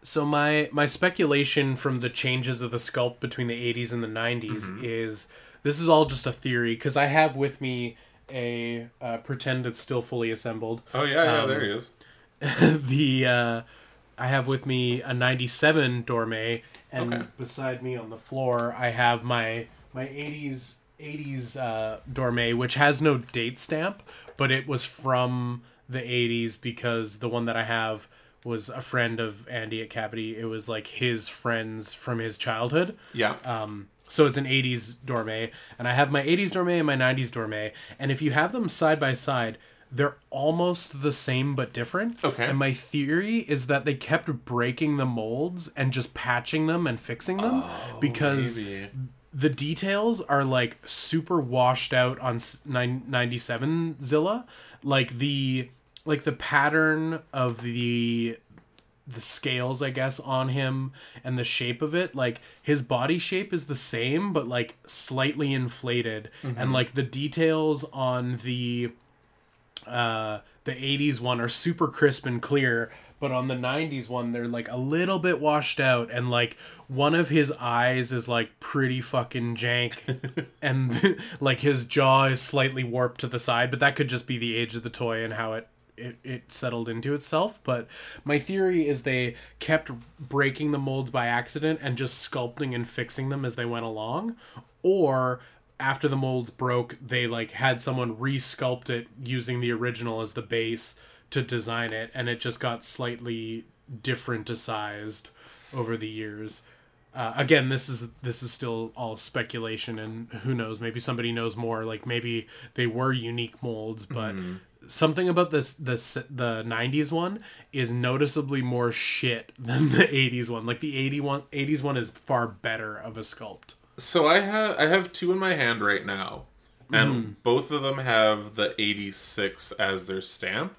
S1: So my my speculation from the changes of the sculpt between the 80s and the 90s
S2: Mm-hmm.
S1: is this is all just a theory because I have with me a uh, pretend it's still fully assembled.
S2: Oh yeah, yeah,
S1: Um,
S2: there he is.
S1: the uh, I have with me a '97 Dorme, and
S2: Okay.
S1: beside me on the floor I have my my '80s '80s uh, Dorme, which has no date stamp, but it was from the '80s because the one that I have was a friend of Andy at Cavity. It was like his friends from his childhood.
S2: Yeah.
S1: Um, so it's an 80s Dorme, and I have my 80s Dorme and my 90s Dorme, and if you have them side by side, they're almost the same but different.
S2: Okay.
S1: And my theory is that they kept breaking the molds and just patching them and fixing them because
S2: Maybe.
S1: the details are like super washed out on s- 97 Zilla. Like the like the pattern of the the scales i guess on him and the shape of it like his body shape is the same but like slightly inflated. And like the details on the uh the 80s one are super crisp and clear but on the 90s one they're like a little bit washed out and like one of his eyes is like pretty fucking jank and like his jaw is slightly warped to the side but that could just be the age of the toy and how it it, it settled into itself but my theory is they kept breaking the molds by accident and just sculpting and fixing them as they went along or after the molds broke they like had someone resculpt it using the original as the base to design it and it just got slightly different sized over the years. Uh, again this is this is still all speculation and who knows maybe somebody knows more like maybe they were unique molds but something about this this the 90s one is noticeably more shit than the 80s one like the 81 80s one is far better of a sculpt
S2: So I have I have two in my hand right now, and
S1: Mm-hmm.
S2: both of them have the eighty six as their stamp.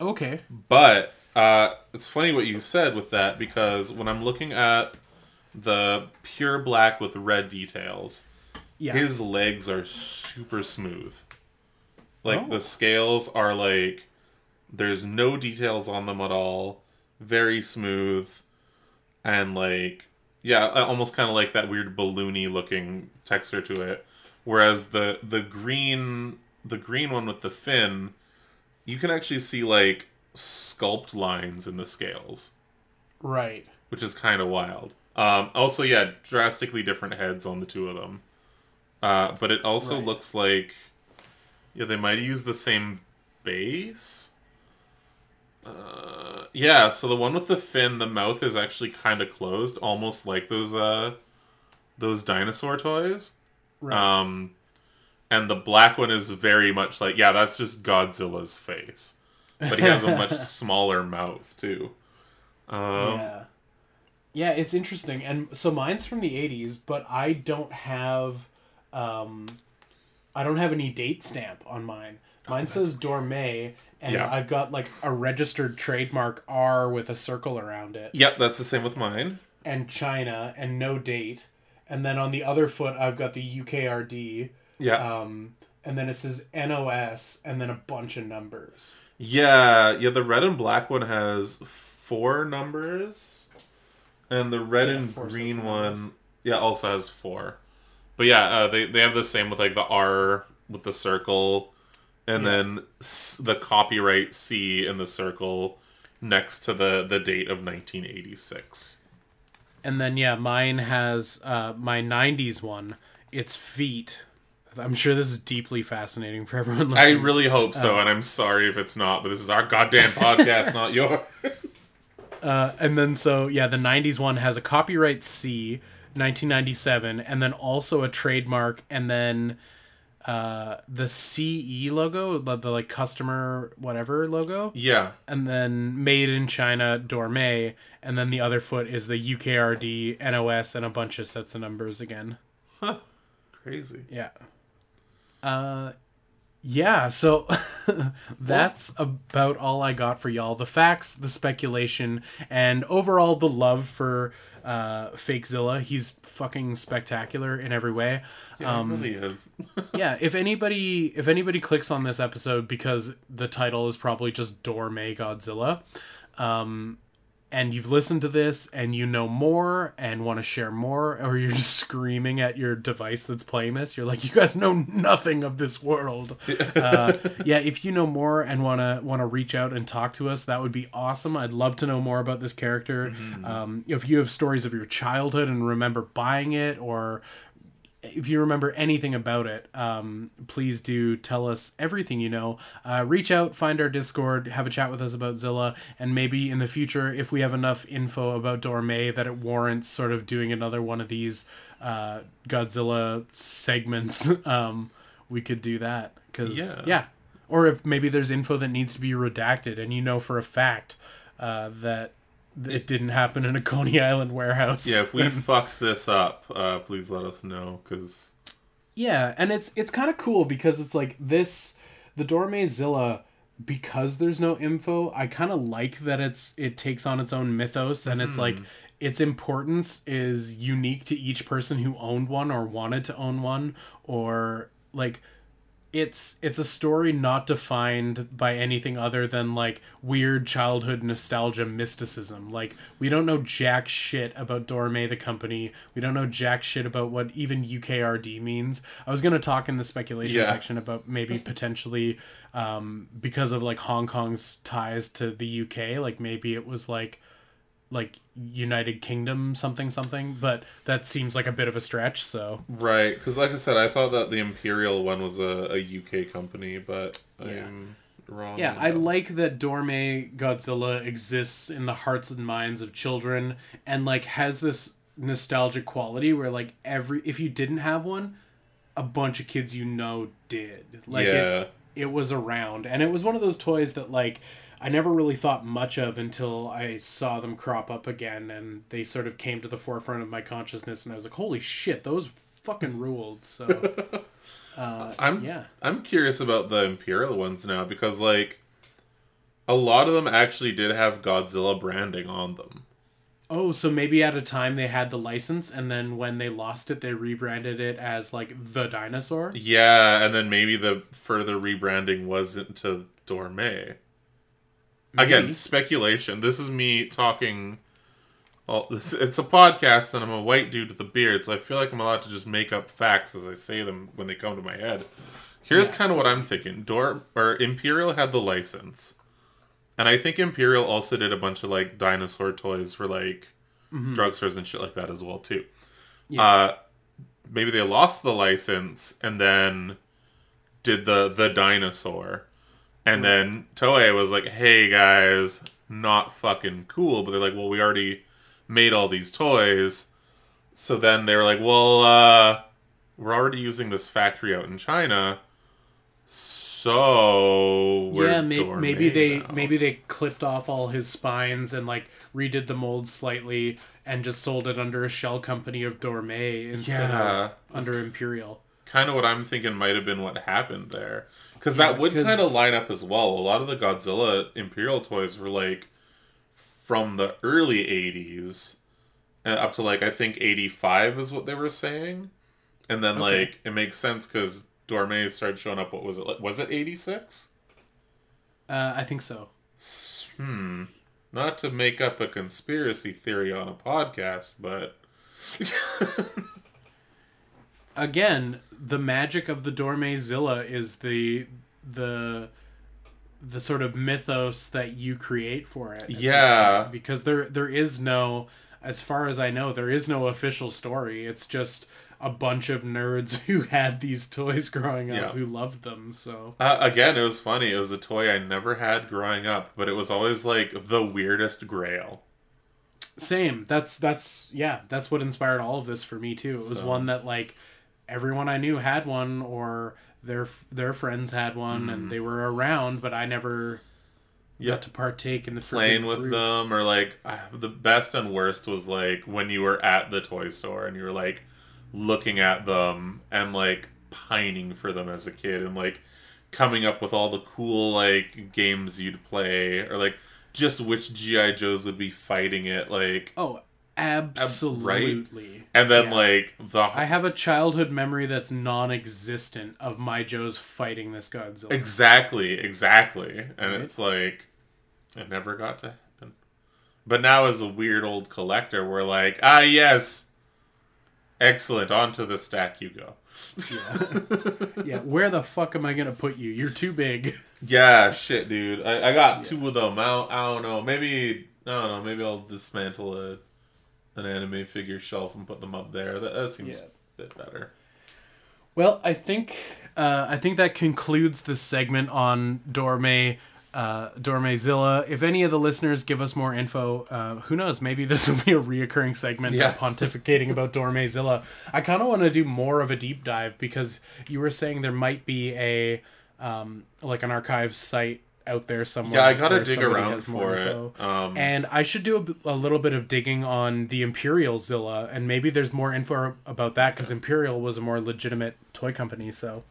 S1: okay
S2: But uh, it's funny what you said with that because when I'm looking at the pure black with red details,
S1: yeah
S2: his legs are super smooth. Like
S1: Oh.
S2: the scales are like there's no details on them at all, very smooth, and like yeah, almost kind of like that weird balloony looking texture to it. Whereas the the green the green one with the fin, you can actually see like sculpt lines in the scales
S1: right
S2: which is kind of wild. Um, also, yeah, drastically different heads on the two of them. Uh, but it also
S1: Right.
S2: looks like, yeah, they might use the same base. Uh, yeah, so the one with the fin, the mouth is actually kind of closed, almost like those uh, those dinosaur toys.
S1: right
S2: Um, and the black one is very much like, yeah, that's just Godzilla's face, but he has a much smaller mouth too. Um,
S1: yeah yeah it's interesting and so mine's from the 80s but i don't have um i don't have any date stamp on mine mine says dorme and
S2: Yeah.
S1: i've got like a registered trademark r with a circle around it
S2: Yep, that's the same with mine.
S1: and china and no date and then on the other foot i've got the ukrd
S2: Yeah.
S1: um and then it says nos and then a bunch of numbers
S2: Yeah, yeah, the red and black one has four numbers. And the red
S1: Yeah,
S2: and green one
S1: numbers.
S2: yeah, also has four. But yeah, uh, they they have the same with like the R with the circle and
S1: Yeah.
S2: then s- the copyright C in the circle next to the the date of 1986.
S1: And then yeah, mine has uh, my '90s one. It's feet. I'm sure this is deeply fascinating for everyone.
S2: I really hope so, and I'm sorry if it's not, but this is our goddamn podcast, not yours.
S1: uh, and then so yeah, the '90s one has a copyright C, 1997, and then also a trademark, and then uh, the CE logo, the, the like customer whatever logo,
S2: Yeah.
S1: and then made in China Dorme, and then the other foot is the UKRD, NOS, and a bunch of sets of numbers again.
S2: Crazy.
S1: Yeah. Uh yeah, so that's about all I got for y'all. The facts, the speculation, and overall the love for uh Fake Zilla. He's fucking spectacular in every way.
S2: Yeah,
S1: Um,
S2: really is.
S1: yeah, if anybody if anybody clicks on this episode because the title is probably just Dorme Godzilla, um and you've listened to this and you know more and want to share more or you're just screaming at your device that's playing this you're like you guys know nothing of this world. Uh, yeah if you know more and want to want to reach out and talk to us that would be awesome. I'd love to know more about this character. Um, if you have stories of your childhood and remember buying it or if you remember anything about it, um, please do tell us everything you know. Uh, reach out, find our Discord, have a chat with us about Zilla, and maybe in the future, if we have enough info about Dorme that it warrants sort of doing another one of these uh, Godzilla segments, um, we could do that. Because,
S2: Yeah.
S1: yeah. Or if maybe there's info that needs to be redacted and you know for a fact uh, that it didn't happen in a Coney Island warehouse.
S2: Yeah, if we fucked this up, uh, please let us know because
S1: Yeah, and it's it's kind of cool because it's like this the Dorme Zilla because there's no info. I kind of like that it's it takes on its own mythos and it's like its importance is unique to each person who owned one or wanted to own one or like it's it's a story not defined by anything other than like weird childhood nostalgia mysticism. Like we don't know jack shit about Dorme the company. We don't know jack shit about what even UKRD means. I was gonna talk in the speculation
S2: Yeah.
S1: section about maybe potentially um, because of like Hong Kong's ties to the UK. Like maybe it was like like United Kingdom something something, but that seems like a bit of a stretch. So
S2: right. Because like I said, I thought that the Imperial one was a, a UK company, but I'm wrong.
S1: Yeah, I like that Dorme Godzilla exists in the hearts and minds of children and like has this nostalgic quality where like every if you didn't have one, a bunch of kids you know did. Like
S2: yeah.
S1: it it was around and it was one of those toys that like I never really thought much of until I saw them crop up again and they sort of came to the forefront of my consciousness and I was like, "Holy shit, those fucking ruled." So uh,
S2: I'm
S1: yeah.
S2: I'm curious about the Imperial ones now because like a lot of them actually did have Godzilla branding on them.
S1: Oh, so maybe at a time they had the license, and then when they lost it, they rebranded it as like the dinosaur.
S2: Yeah, and then maybe the further rebranding wasn't to Dorme. Again, speculation. This is me talking. This, it's a podcast, and I'm a white dude with a beard, so I feel like I'm allowed to just make up facts as I say them when they come to my head. Here's
S1: Yeah.
S2: kind of what I'm thinking. Dor or Imperial had the license, and I think Imperial also did a bunch of like dinosaur toys for like drugstores and shit like that as well too.
S1: Yeah.
S2: Uh, maybe they lost the license and then did the the dinosaur, and then Toei was like, "Hey guys, not fucking cool." But they're like, "Well, we already made all these toys." So then they were like, "Well, uh, we're already using this factory out in China." So we're
S1: yeah, may- maybe they
S2: now."
S1: maybe they clipped off all his spines and like redid the mold slightly and just sold it under a shell company of Dorme instead
S2: Yeah.
S1: of under Imperial.
S2: kind of what I'm thinking might have been what happened there. Because that would kind of line up as well. A lot of the Godzilla Imperial toys were like from the early 80s uh, up to like I think 85 is what they were saying. And then
S1: Okay.
S2: like it makes sense because Dorme started showing up. What was it? like Was it 86?
S1: Uh, I think so.
S2: Hmm. Not to make up a conspiracy theory on a podcast, but
S1: again, the magic of the Dorme Zilla is the the the sort of mythos that you create for it.
S2: Yeah.
S1: because there there is no as far as I know, there is no official story. It's just a bunch of nerds who had these toys growing up
S2: Yeah.
S1: who loved them. So
S2: Uh, again, it was funny. It was a toy I never had growing up, but it was always like the weirdest grail.
S1: same. That's that's yeah. That's what inspired all of this for me too. It was
S2: So-
S1: one that like everyone I knew had one or their their friends had one
S2: Mm-hmm.
S1: and they were around, but I never
S2: Yep.
S1: got to partake in the
S2: Playing with
S1: fruit.
S2: them, or like the best and worst was like when you were at the toy store and you were like looking at them and like pining for them as a kid and like coming up with all the cool like games you'd play or like just which GI Joes would be fighting it like
S1: Oh, absolutely.
S2: and then
S1: Yeah.
S2: like the
S1: I have a childhood memory that's non-existent of my Joes fighting this Godzilla.
S2: Exactly, exactly. And
S1: Right.
S2: it's like it never got to happen. But now, as a weird old collector, we're like, ah, yes, excellent. Onto the stack you go.
S1: Yeah, where the fuck am I gonna put you? You're too big.
S2: Yeah, shit, dude. I, I got two of them. I don't, I don't know. Maybe I don't know. Maybe I'll dismantle a an anime figure shelf and put them up there. That, that seems
S1: Yeah.
S2: a bit better.
S1: Well, I think uh, I think that concludes this segment on Dorme. Uh, Dormezilla. If any of the listeners give us more info, uh, who knows? Maybe this will be a reoccurring segment
S2: Yeah.
S1: of pontificating about Dormezilla. I kind of want to do more of a deep dive because you were saying there might be a um, like an archive site out there somewhere.
S2: Yeah, I gotta dig around for it. Um,
S1: And I should do a little bit of digging on the Imperial Zilla, and maybe there's more info about that because Imperial was a more legitimate toy company. So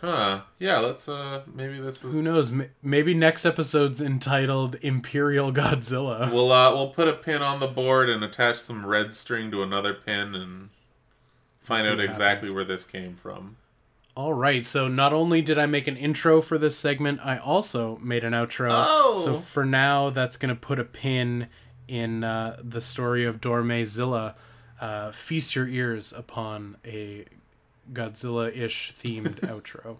S2: huh? Yeah, let's. Uh, maybe this is.
S1: who knows? M- maybe next episode's entitled Imperial Godzilla.
S2: We'll uh, we'll put a pin on the board and attach some red string to another pin and find out exactly
S1: happens.
S2: where this came from.
S1: All right, so not only did I make an intro for this segment, I also made an outro.
S2: Oh!
S1: So for now, that's going to put a pin in uh, the story of Dormezilla. Uh, feast your ears upon a Godzilla ish themed outro.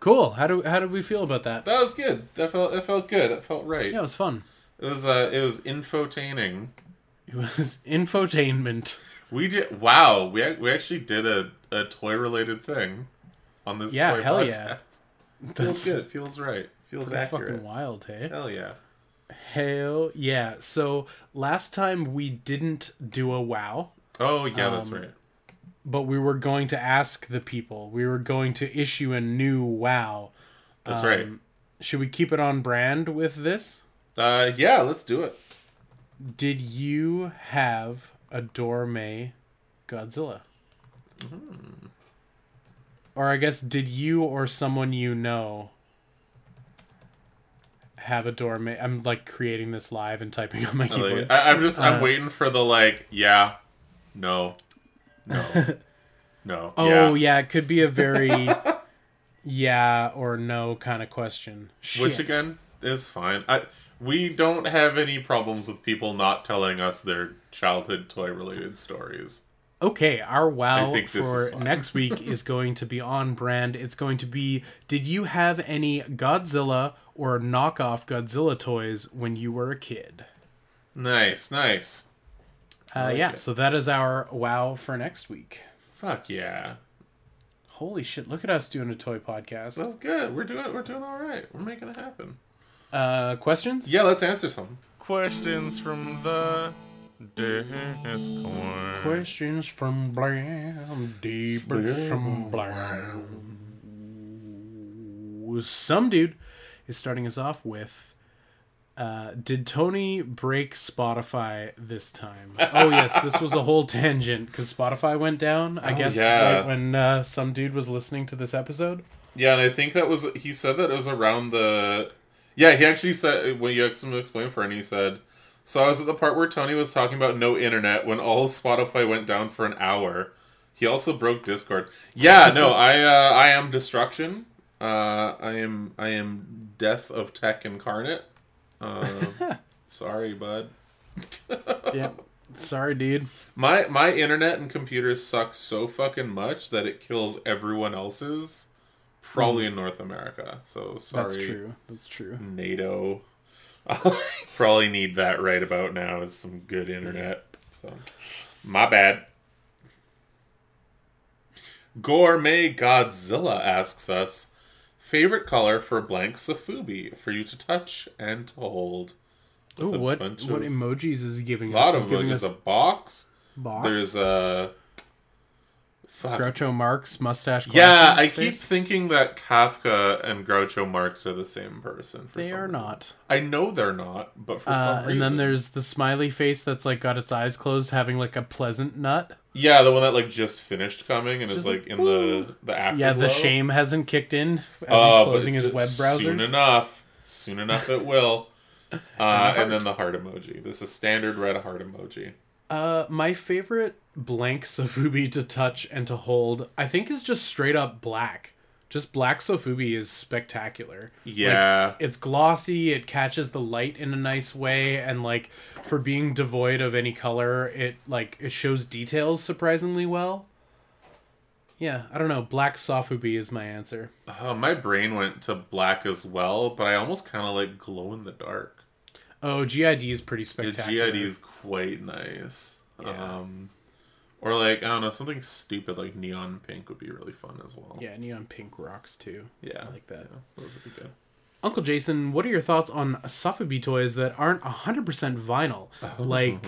S1: Cool. How do how did we feel about that?
S2: That was good. That felt it felt good. It felt right.
S1: Yeah, it was fun.
S2: It was uh it was infotaining.
S1: It was infotainment.
S2: We did wow. We we actually did a, a toy related thing on this.
S1: Yeah,
S2: toy
S1: hell
S2: podcast.
S1: yeah.
S2: Feels
S1: That's
S2: good. Feels right. Feels accurate.
S1: fucking wild, hey?
S2: Hell yeah.
S1: Hell yeah. So last time we didn't do a wow,
S2: Oh yeah, that's
S1: Um,
S2: right.
S1: But we were going to ask the people. We were going to issue a new wow.
S2: That's
S1: um,
S2: right.
S1: Should we keep it on brand with this?
S2: Uh, yeah, let's do it.
S1: Did you have a Dorme Godzilla?
S2: Mm-hmm.
S1: Or I guess did you or someone you know have a Dorme? I'm like creating this live and typing on my keyboard.
S2: I, I'm just I'm
S1: Uh,
S2: waiting for the like yeah, no, no, no.
S1: Oh
S2: yeah.
S1: yeah. it could be a very yeah or no kind of question. Shit.
S2: Which again is fine. I we don't have any problems with people not telling us their childhood toy related stories.
S1: okay, our wow
S2: I think
S1: for next week is going to be on brand. It's going to be Did you have any Godzilla or knockoff Godzilla toys when you were a kid?
S2: Nice, nice.
S1: Uh,
S2: like
S1: yeah,
S2: it.
S1: so that is our wow for next week.
S2: Fuck yeah.
S1: Holy shit, look at us doing a toy podcast.
S2: That's good. We're doing we're doing all right. We're making it happen.
S1: Uh, questions?
S2: Yeah, let's answer some.
S3: Questions from the Discord.
S1: Questions from Blam, deep from Blam. Some dude is starting us off with uh, Did Tony break Spotify this time? Oh, yes, this was a whole tangent because Spotify went down, I
S2: Oh,
S1: guess,
S2: yeah.
S1: right when uh, some dude was listening to this episode.
S2: Yeah, and I think that was he said that it was around the Yeah, he actually said when you asked him to explain for and he said so I was at the part where Tony was talking about no internet when all Spotify went down for an hour. He also broke Discord. Yeah, no, I uh, I am destruction. Uh, I am I am death of tech incarnate. Uh, sorry, bud.
S1: Yeah. Sorry, dude.
S2: My my internet and computers suck so fucking much that it kills everyone else's. Probably in North America. So sorry.
S1: That's true. That's true.
S2: NATO. Probably need that right about now is some good internet. So my bad. Gourmet Godzilla asks us favorite color for blank Sofubi for you to touch and to hold.
S1: Ooh, what what emojis is he giving
S2: A lot
S1: us?
S2: of them. There's
S1: us
S2: a box.
S1: box.
S2: There's a. Fuck.
S1: Groucho Marx mustache.
S2: Yeah, I keep thinking that Kafka and Groucho Marx are the same person. For
S1: They
S2: some
S1: are
S2: reason.
S1: not.
S2: I know they're not, but for some
S1: Uh,
S2: reason.
S1: and then there's the smiley face that's like got its eyes closed, having like a pleasant nut.
S2: Yeah, the one that like just finished coming and is
S1: Just
S2: like
S1: like,
S2: in the the afterglow.
S1: Yeah, the shame hasn't kicked in as
S2: Oh,
S1: he's closing his web browser.
S2: Soon
S1: browsers.
S2: enough. Soon enough, it will. Uh, and then the heart emoji. This is standard red heart emoji.
S1: Uh, my favorite blank Sofubi to touch and to hold, I think, is just straight up black. Just black Sofubi is spectacular.
S2: Yeah.
S1: Like, it's glossy, it catches the light in a nice way, and like for being devoid of any color, it like it shows details surprisingly well. Yeah, I don't know. Black Sofubi is my answer.
S2: Uh, my brain went to black as well, but I almost kind of like glow in the dark.
S1: Oh, GID is pretty
S2: The
S1: spectacular.
S2: GID is quite nice.
S1: Yeah.
S2: Um, or like I don't know, something stupid like neon pink would be really fun as well.
S1: Yeah, neon pink rocks too.
S2: yeah,
S1: I like that.
S2: Yeah, those would be good.
S1: Uncle Jason, what are your thoughts on Sofubi toys that aren't 100% vinyl? Like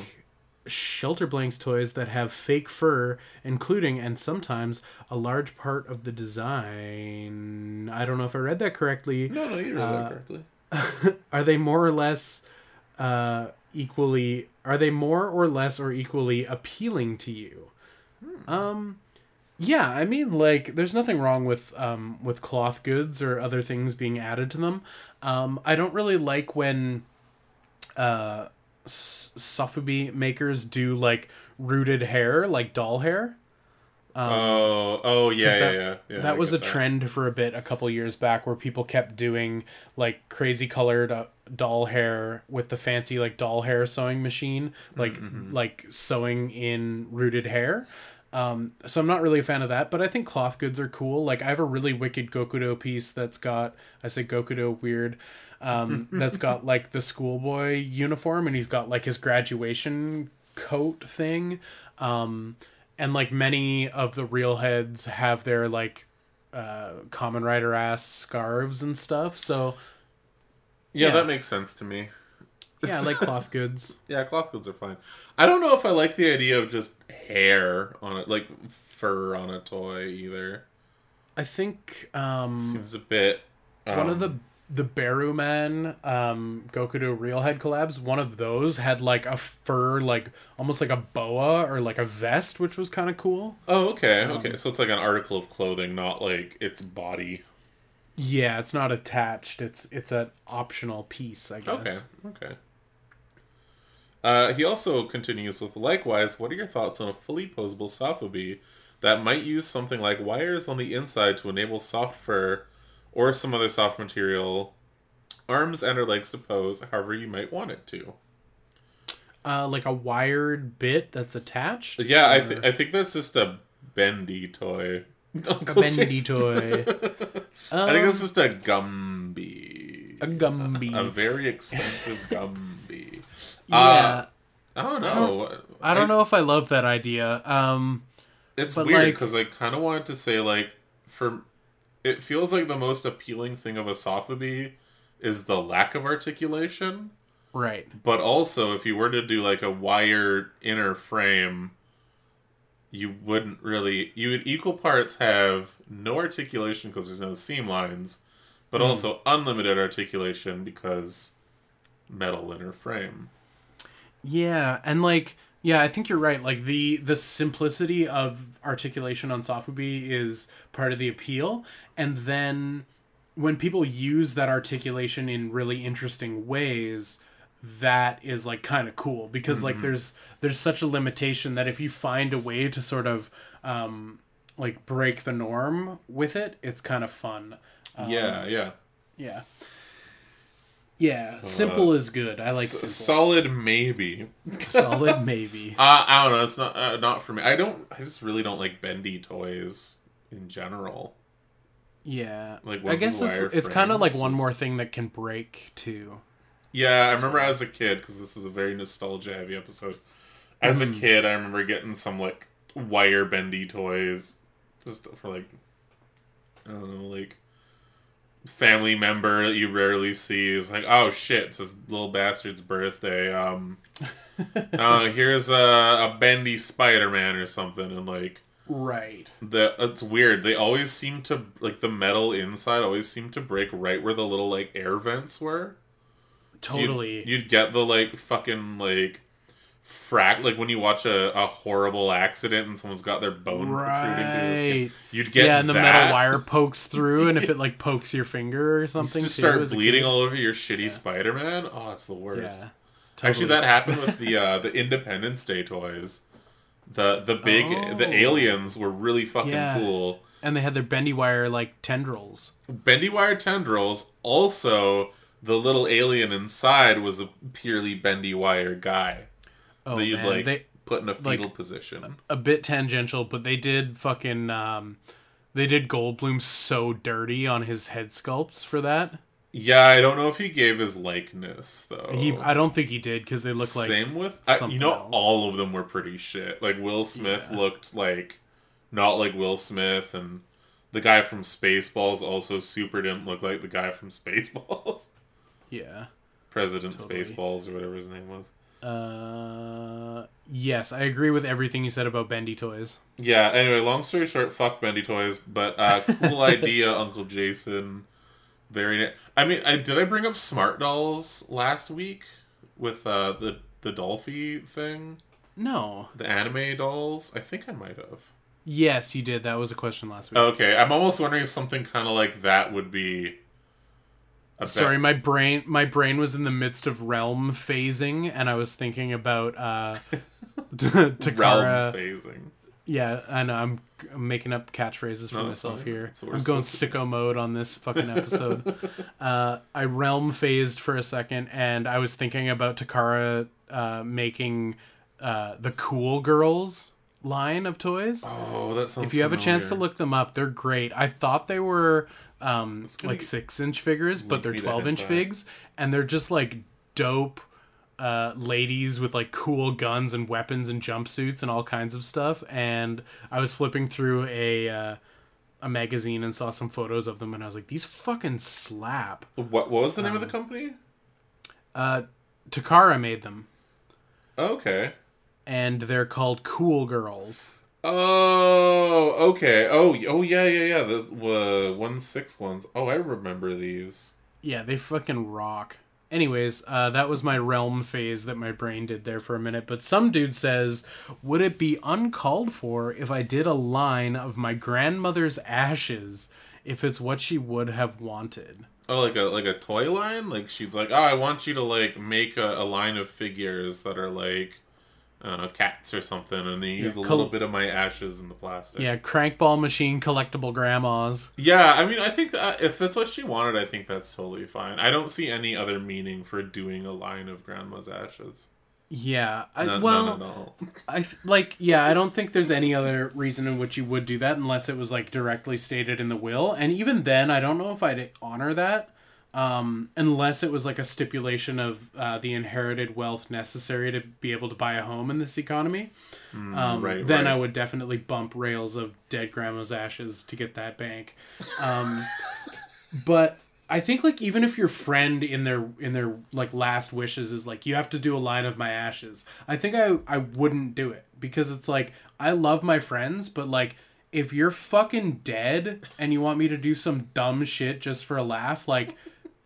S1: Shelter Blanks toys that have fake fur, including and sometimes a large part of the design. I don't know if I read that correctly.
S2: No, no, you read
S1: Uh,
S2: that correctly.
S1: Are they more or less uh, equally. Are they more or less or equally appealing to you? Um. Yeah, I mean, like, there's nothing wrong with um, with cloth goods or other things being added to them. Um, I don't really like when uh, s- sofubi makers do like rooted hair, like doll hair.
S2: Oh, oh yeah, yeah,
S1: that-
S2: yeah, yeah.
S1: that
S2: I
S1: was a
S2: get
S1: trend for a bit a couple years back where people kept doing like crazy colored uh, doll hair with the fancy like doll hair sewing machine like
S2: Mm-hmm.
S1: like sewing in rooted hair um, so i'm not really a fan of that but i think cloth goods are cool like i have a really wicked gokudo piece that's got i say gokudo weird um, that's got like the schoolboy uniform and he's got like his graduation coat thing um, and like many of the real heads have their like uh Kamen Rider ass scarves and stuff so
S2: Yeah,
S1: Yeah.
S2: that makes sense to me.
S1: yeah I like cloth goods
S2: Yeah, cloth goods are fine. I don't know if I like the idea of just hair on it, like fur on a toy either.
S1: i think um
S2: Seems a bit. Um,
S1: one of the the Baruman um Gokudo real head collabs one of those had like a fur like almost like a boa or like a vest which was kind of cool
S2: Oh, okay,
S1: Um,
S2: okay. So it's like an article of clothing, not like its body.
S1: yeah it's not attached it's it's an optional piece i guess
S2: Okay, okay. Uh, he also continues with, likewise, what are your thoughts on a fully posable Sofubi that might use something like wires on the inside to enable soft fur or some other soft material, arms and or legs to pose however you might want it to?
S1: uh like a wired bit that's attached
S2: Yeah, I,
S1: Or-
S2: th- I think that's just a bendy toy.
S1: a bendy toy
S2: I think it's just a Gumby.
S1: a gumby
S2: A very expensive Gumby.
S1: yeah
S2: Uh, I don't know.
S1: I don't know if I love that idea. Um,
S2: It's weird
S1: like-
S2: because I kind of wanted to say like for it feels like the most appealing thing of a is the lack of articulation.
S1: right.
S2: But also, if you were to do like a wire inner frame, you wouldn't really. You would equal parts have no articulation because there's no seam lines, but
S1: Hmm.
S2: also unlimited articulation because metal inner frame.
S1: Yeah, and like, yeah, I think you're right. Like the the simplicity of articulation on Sofubi is part of the appeal, and then when people use that articulation in really interesting ways that is like kind of cool because like there's there's such a limitation that if you find a way to sort of um like break the norm with it it's kind of fun Um,
S2: yeah, yeah.
S1: Yeah. Yeah,
S2: So,
S1: simple
S2: uh,
S1: is good. I like
S2: S-
S1: simple.
S2: solid maybe.
S1: Solid maybe.
S2: Uh, I don't know. It's not uh, not for me. I don't. I just really don't like bendy toys in general.
S1: Yeah.
S2: Like,
S1: I guess it's it's kind of like one more thing that can break too.
S2: Yeah, I remember as a kid because this is a very nostalgia heavy episode. As
S1: Mm-hmm.
S2: a kid, I remember getting some like wire bendy toys, just for like I don't know, like family member that you rarely see is like, oh shit, it's this little bastard's birthday. Um, uh, here's a, a bendy Spider Man or something, and like
S1: Right.
S2: the it's weird. They always seem to like the metal inside always seem to break right where the little like air vents were. So you'd-
S1: Totally.
S2: you'd, get the like fucking like frack like when you watch a, a horrible accident and someone's got their bone protruding through the skin. You'd get
S1: yeah, and the
S2: that.
S1: metal wire pokes through, and if it like pokes your finger or
S2: You
S1: something,
S2: just
S1: too,
S2: start bleeding all over your shitty Spider-Man. Oh, it's the worst.
S1: Yeah,
S2: Actually, that happened with the uh, the Independence Day toys. The the big the
S1: Oh.
S2: aliens were really fucking
S1: Yeah.
S2: cool.
S1: and they had their bendy wire like tendrils.
S2: Bendy wire tendrils. Also, the little alien inside was a purely bendy wire guy
S1: Oh
S2: that you'd
S1: man,
S2: like
S1: they
S2: put in a fetal
S1: like-
S2: position.
S1: a bit tangential, but they did fucking um, they did Goldblum so dirty on his head sculpts for that.
S2: Yeah, I don't know if he gave his likeness though.
S1: He, I don't think he did because they look like
S2: Same with I, you know
S1: else.
S2: all of them were pretty shit. Like Will Smith
S1: Yeah.
S2: looked like not like Will Smith, and the guy from Spaceballs also super didn't look like the guy from Spaceballs.
S1: yeah.
S2: President
S1: Totally.
S2: Spaceballs or whatever his name was.
S1: Uh, yes, I agree with everything you said about bendy toys.
S2: Yeah. Anyway, long story short, fuck Bendy Toys, but uh, cool idea, Uncle Jason. Very. Na- I mean, I did I bring up Smart Dolls last week with uh, the the Dollfie thing,
S1: No.
S2: the anime dolls. I think I might have.
S1: Yes, you did. That was a question last week.
S2: Okay, I'm almost wondering if something kind of like that would be. A
S1: Sorry, my brain my brain was in the midst of realm phasing, and I was thinking about uh,
S2: realm
S1: Takara.
S2: phasing.
S1: Yeah, and. I'm, I'm making up catchphrases for
S2: No,
S1: myself here.
S2: That's what we're
S1: I'm going sicko mode on this fucking episode. uh, I realm phased for a second, and I was thinking about Takara uh, making uh, the Cool Girls line of toys.
S2: Oh, that sounds.
S1: if you have a chance to look them up, they're great. I thought they were um, like six inch figures, but they're 12 inch figs, and they're just like dope uh, ladies with like cool guns and weapons and jumpsuits and all kinds of stuff. And I was flipping through a. Uh, a magazine and saw some photos of them and I was like these fucking slap.
S2: What, what was the name of
S1: Um,
S2: the company?
S1: Uh Takara made them
S2: Okay.
S1: and they're called Cool Girls.
S2: Oh, okay. Oh, oh yeah, yeah, yeah. The uh, one six ones. Oh, I remember these.
S1: Yeah, they fucking rock. Anyways, uh, that was my realm phase that my brain did there for a minute. But some dude says, would it be uncalled for if I did a line of my grandmother's ashes if it's what she would have wanted?
S2: Oh, like a like a toy line. Like she's like, oh, I want you to like make a, a line of figures that are like, I don't know, cats or something, and then you use a
S1: col-
S2: little bit of my ashes in the plastic.
S1: Yeah, crankball machine collectible grandmas.
S2: Yeah, I mean, I think that if that's what she wanted, I think that's totally fine. I don't see any other meaning for doing a line of grandma's ashes.
S1: Yeah, I,
S2: None,
S1: well,
S2: none at all.
S1: I th- like yeah, I don't think there's any other reason in which you would do that unless it was like directly stated in the will. And even then, I don't know if I'd honor that um, unless it was like a stipulation of uh, the inherited wealth necessary to be able to buy a home in this economy. um,
S2: Mm, right,
S1: then
S2: right.
S1: I would definitely bump rails of dead grandma's ashes to get that bank. Um, but I think like even if your friend in their in their like last wishes is like you have to do a line of my ashes, I think I I wouldn't do it because it's like I love my friends, but like if you're fucking dead and you want me to do some dumb shit just for a laugh, like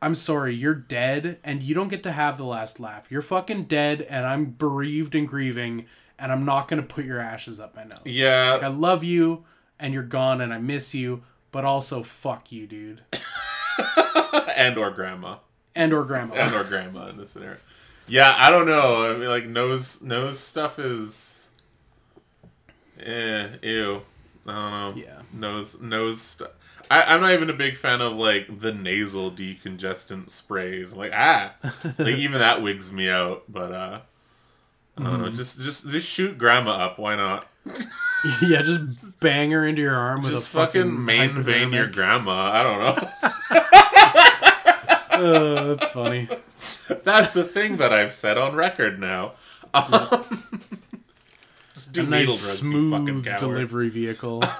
S1: I'm sorry, you're dead and you don't get to have the last laugh. You're fucking dead and I'm bereaved and grieving and I'm not going to put your ashes up my nose.
S2: Yeah,
S1: Like, I love you and you're gone and I miss you, but also fuck you, dude.
S2: and or grandma.
S1: And or grandma.
S2: and or grandma in this scenario. Yeah, I don't know. I mean, like nose nose stuff is, eh, ew. I don't know.
S1: Yeah.
S2: nose nose stuff. I'm not even a big fan of like the nasal decongestant sprays. I'm like ah, like even that wigs me out. But uh, I don't
S1: Mm-hmm.
S2: know. Just just just shoot grandma up. Why not?
S1: yeah, just bang her into your arm with
S2: Just
S1: a
S2: fucking,
S1: fucking
S2: main vein your grandma. I don't know.
S1: Uh, that's funny.
S2: That's a thing that I've said on record now. Um, just do
S1: A
S2: needle
S1: nice
S2: drugs, you fucking
S1: smooth delivery vehicle.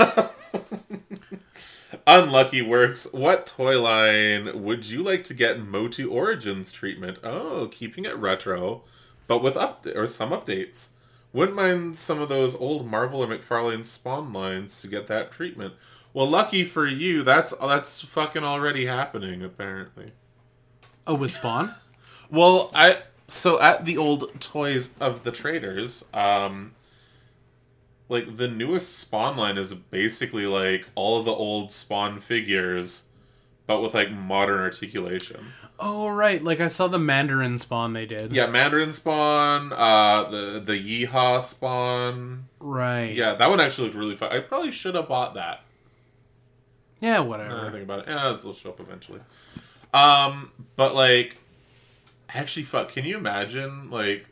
S2: Unlucky Works. What toy line would you like to get Motu Origins treatment? Oh, keeping it retro, but with up or some updates. Wouldn't mind some of those old Marvel or McFarlane Spawn lines to get that treatment. Well, lucky for you, that's that's fucking already happening apparently.
S1: Oh, with Spawn?
S2: Well, I so at the old Toys of the Traders, um, like the newest Spawn line is basically like all of the old Spawn figures, but with like modern articulation.
S1: Oh right, like I saw the Mandarin spawn they did.
S2: Yeah, Mandarin Spawn, uh, the the Yeehaw Spawn.
S1: Right.
S2: Yeah, that one actually looked really fun. I probably should have bought that.
S1: Yeah,
S2: that I
S1: whatever.
S2: think about it, yeah, it'll show up eventually. Um, but like, actually, fuck. Can you imagine like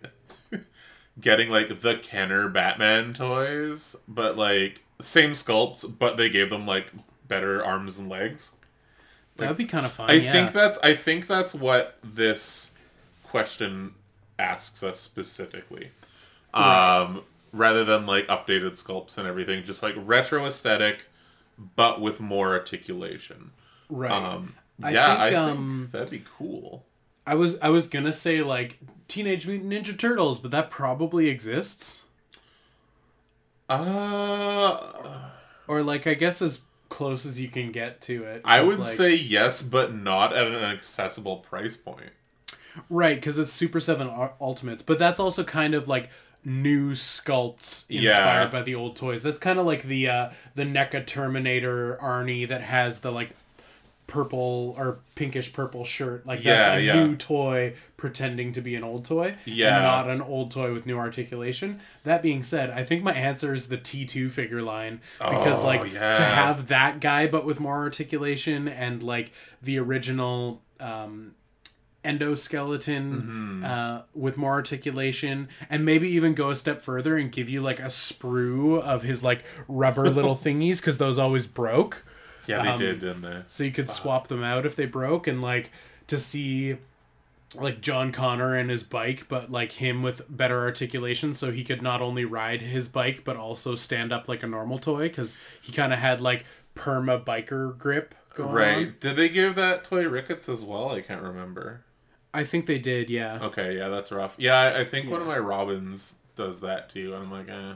S2: getting like the Kenner Batman toys, but like same sculpts, but they gave them like better arms and legs?
S1: that would be kind of fun.
S2: I
S1: yeah.
S2: think that's I think that's what this question asks us specifically. Um, rather than like updated sculpts and everything, just like retro aesthetic, but with more articulation.
S1: right.
S2: Um,
S1: I
S2: yeah,
S1: think,
S2: I think
S1: um,
S2: that'd be cool.
S1: I was I was gonna say like Teenage Mutant Ninja Turtles, but that probably exists.
S2: Uh,
S1: Or like I guess as close as you can get to it.
S2: I would
S1: like-
S2: say yes, but not at an accessible price point.
S1: right because it's Super Seven Ultimates, but that's also kind of like new sculpts inspired
S2: Yeah.
S1: by the old toys. That's kind of like the uh the NECA Terminator Arnie that has the like purple or pinkish purple shirt. Like that's a
S2: yeah.
S1: new toy pretending to be an old toy.
S2: Yeah.
S1: And not an old toy with new articulation. That being said, I think my answer is the T2 figure line. Because
S2: Oh,
S1: like
S2: yeah.
S1: to have that guy but with more articulation and like the original um endoskeleton
S2: Mm-hmm.
S1: uh, with more articulation and maybe even go a step further and give you like a sprue of his like rubber little thingies because those always broke
S2: Yeah, they
S1: Um,
S2: did, didn't they?
S1: so you could swap them out if they broke and like to see like John Connor and his bike but like him with better articulation so he could not only ride his bike but also stand up like a normal toy cuz he kind of had like perma biker grip going
S2: Right?
S1: on.
S2: Did they give that toy Ricketts as well? I can't remember.
S1: I think they did yeah
S2: Okay, yeah, that's rough. Yeah, I, I think one of my Robins does that too, and I'm like, eh,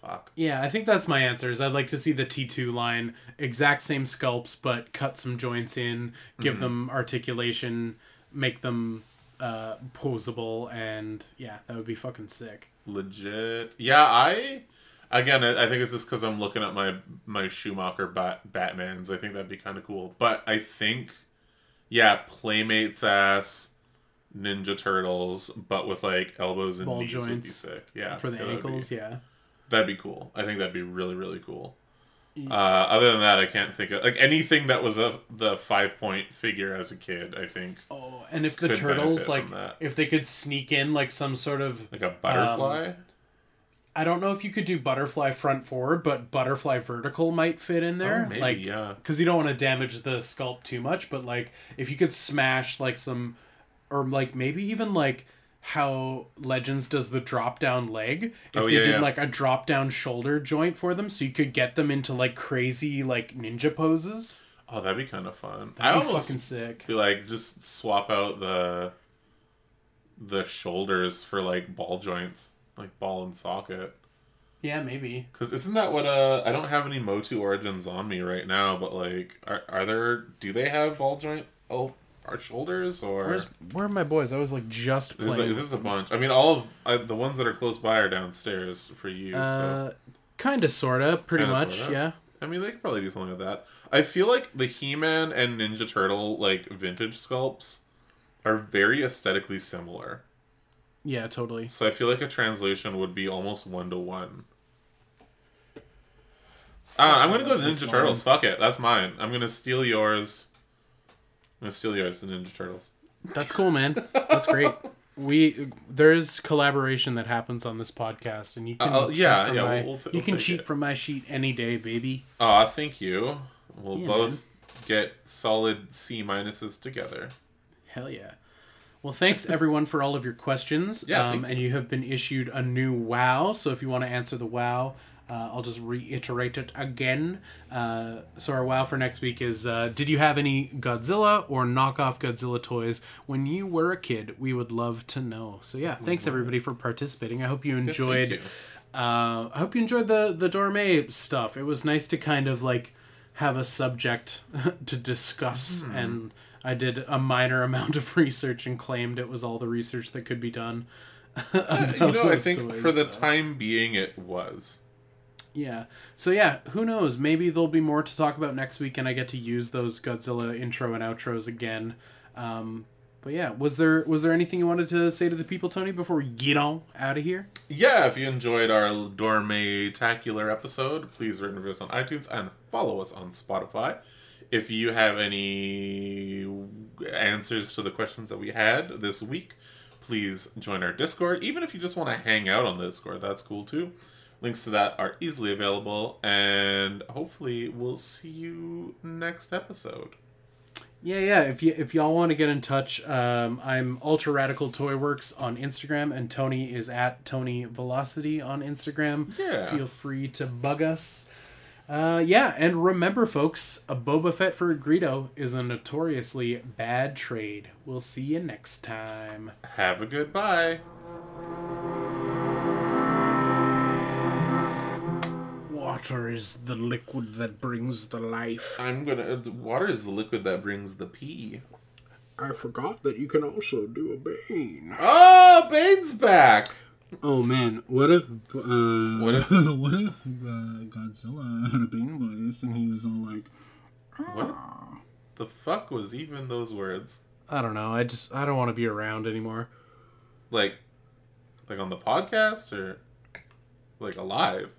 S2: fuck.
S1: Yeah, I think that's my answer. Is I'd like to see the T2 line, exact same sculpts, but cut some joints in, give
S2: Mm-hmm.
S1: them articulation, make them uh, posable, and yeah, that would be fucking sick.
S2: Legit. Yeah, I. Again, I think it's just because I'm looking at my my Schumacher bat, Batmans. I think that'd be kind of cool. But I think, yeah, Playmates ass Ninja Turtles, but with like elbows and
S1: Ball
S2: knees would be sick. Yeah,
S1: For the
S2: would be-
S1: ankles, yeah.
S2: That'd be cool. I think that'd be really really cool. Uh, other than that, I can't think of like anything that was a the five point figure as a kid. I think
S1: Oh, and if the turtles, like, if they could sneak in, like, some sort of.
S2: like a butterfly.
S1: I don't know if you could do butterfly front forward, but butterfly vertical might fit in there.
S2: Oh, maybe,
S1: like,
S2: yeah.
S1: Because you don't want to damage the sculpt too much, but like if you could smash like some, or like maybe even like how Legends does the drop down leg. If
S2: Oh,
S1: they
S2: yeah,
S1: did
S2: yeah.
S1: like a drop down shoulder joint for them, so you could get them into like crazy like ninja poses.
S2: oh, that'd be kind of fun. I
S1: That'd be
S2: almost
S1: fucking sick.
S2: be like just swap out the the shoulders for like ball joints, like ball and socket.
S1: Yeah, maybe.
S2: Because isn't that what uh I don't have any Motu origins on me right now, but like are are there do they have ball joint oh our shoulders or
S1: Where's where are my boys? I was like just
S2: there's,
S1: playing.
S2: like, there's a bunch. I mean, all of uh, the ones that are close by are downstairs for you. so
S1: uh, kind of, sorta, pretty
S2: Kinda,
S1: much.
S2: sorta.
S1: Yeah.
S2: I mean, they could probably do something with that. I feel like the He-Man and Ninja Turtle like vintage sculpts are very aesthetically similar.
S1: Yeah, totally.
S2: So I feel like a translation would be almost one to one. Ah, I'm gonna go with
S1: This
S2: Ninja. Turtles. Fuck it, that's mine. I'm gonna steal yours. Gonna steal yours, the Ninja Turtles.
S1: That's cool, man. That's great. We there's collaboration that happens on this podcast, and you can
S2: Uh,
S1: cheat
S2: yeah,
S1: from
S2: yeah,
S1: my,
S2: we'll- we'll t-
S1: you can cheat
S2: it.
S1: from my sheet any day, baby.
S2: Aw, thank you. We'll
S1: Yeah,
S2: both get solid C minuses together.
S1: Hell yeah. Well, thanks everyone for all of your questions.
S2: Yeah,
S1: um, and you have been issued a new wow. So if you want to answer the wow, uh, I'll just reiterate it again. Uh, so our wow for next week is: uh, Did you have any Godzilla or knockoff Godzilla toys when you were a kid? We would love to know. So yeah, thanks everybody for participating. I hope you enjoyed.
S2: you.
S1: Uh, I hope you enjoyed the the Dorme stuff. It was nice to kind of like have a subject to discuss and I did a minor amount of research and claimed it was all the research that could be done.
S2: you know, I think
S1: toys,
S2: for the
S1: so.
S2: time being, it was.
S1: Yeah. So yeah, who knows? Maybe there'll be more to talk about next week, and I get to use those Godzilla intro and outros again. Um, but yeah, was there was there anything you wanted to say to the people, Tony, before we get on out of here?
S2: Yeah, if you enjoyed our Dorme-tacular episode, please rate and review us on iTunes and follow us on Spotify. If you have any answers to the questions that we had this week, please join our Discord. Even if you just want to hang out on the Discord, that's cool too. Links to that are easily available, and hopefully, we'll see you next episode.
S1: Yeah, yeah. If you if y'all want to get in touch, um, I'm Ultra Radical Toy Works on Instagram, and Tony is at Tony Velocity on Instagram.
S2: Yeah.
S1: Feel free to bug us. Uh, yeah, and remember, folks, a Boba Fett for a Greedo is a notoriously bad trade. We'll see you next time.
S2: Have a good bye.
S1: Water is the liquid that brings the life.
S2: I'm gonna. Water is the liquid that brings the pee.
S1: I forgot that you can also do a Bane.
S2: Oh, Bane's back.
S1: Oh man, what if uh,
S2: What if-
S1: what if uh, Godzilla had a Bane voice and he was all like,
S2: What the fuck was even those words?
S1: I don't know, I just I don't want to be around anymore.
S2: Like, like on the podcast or like alive?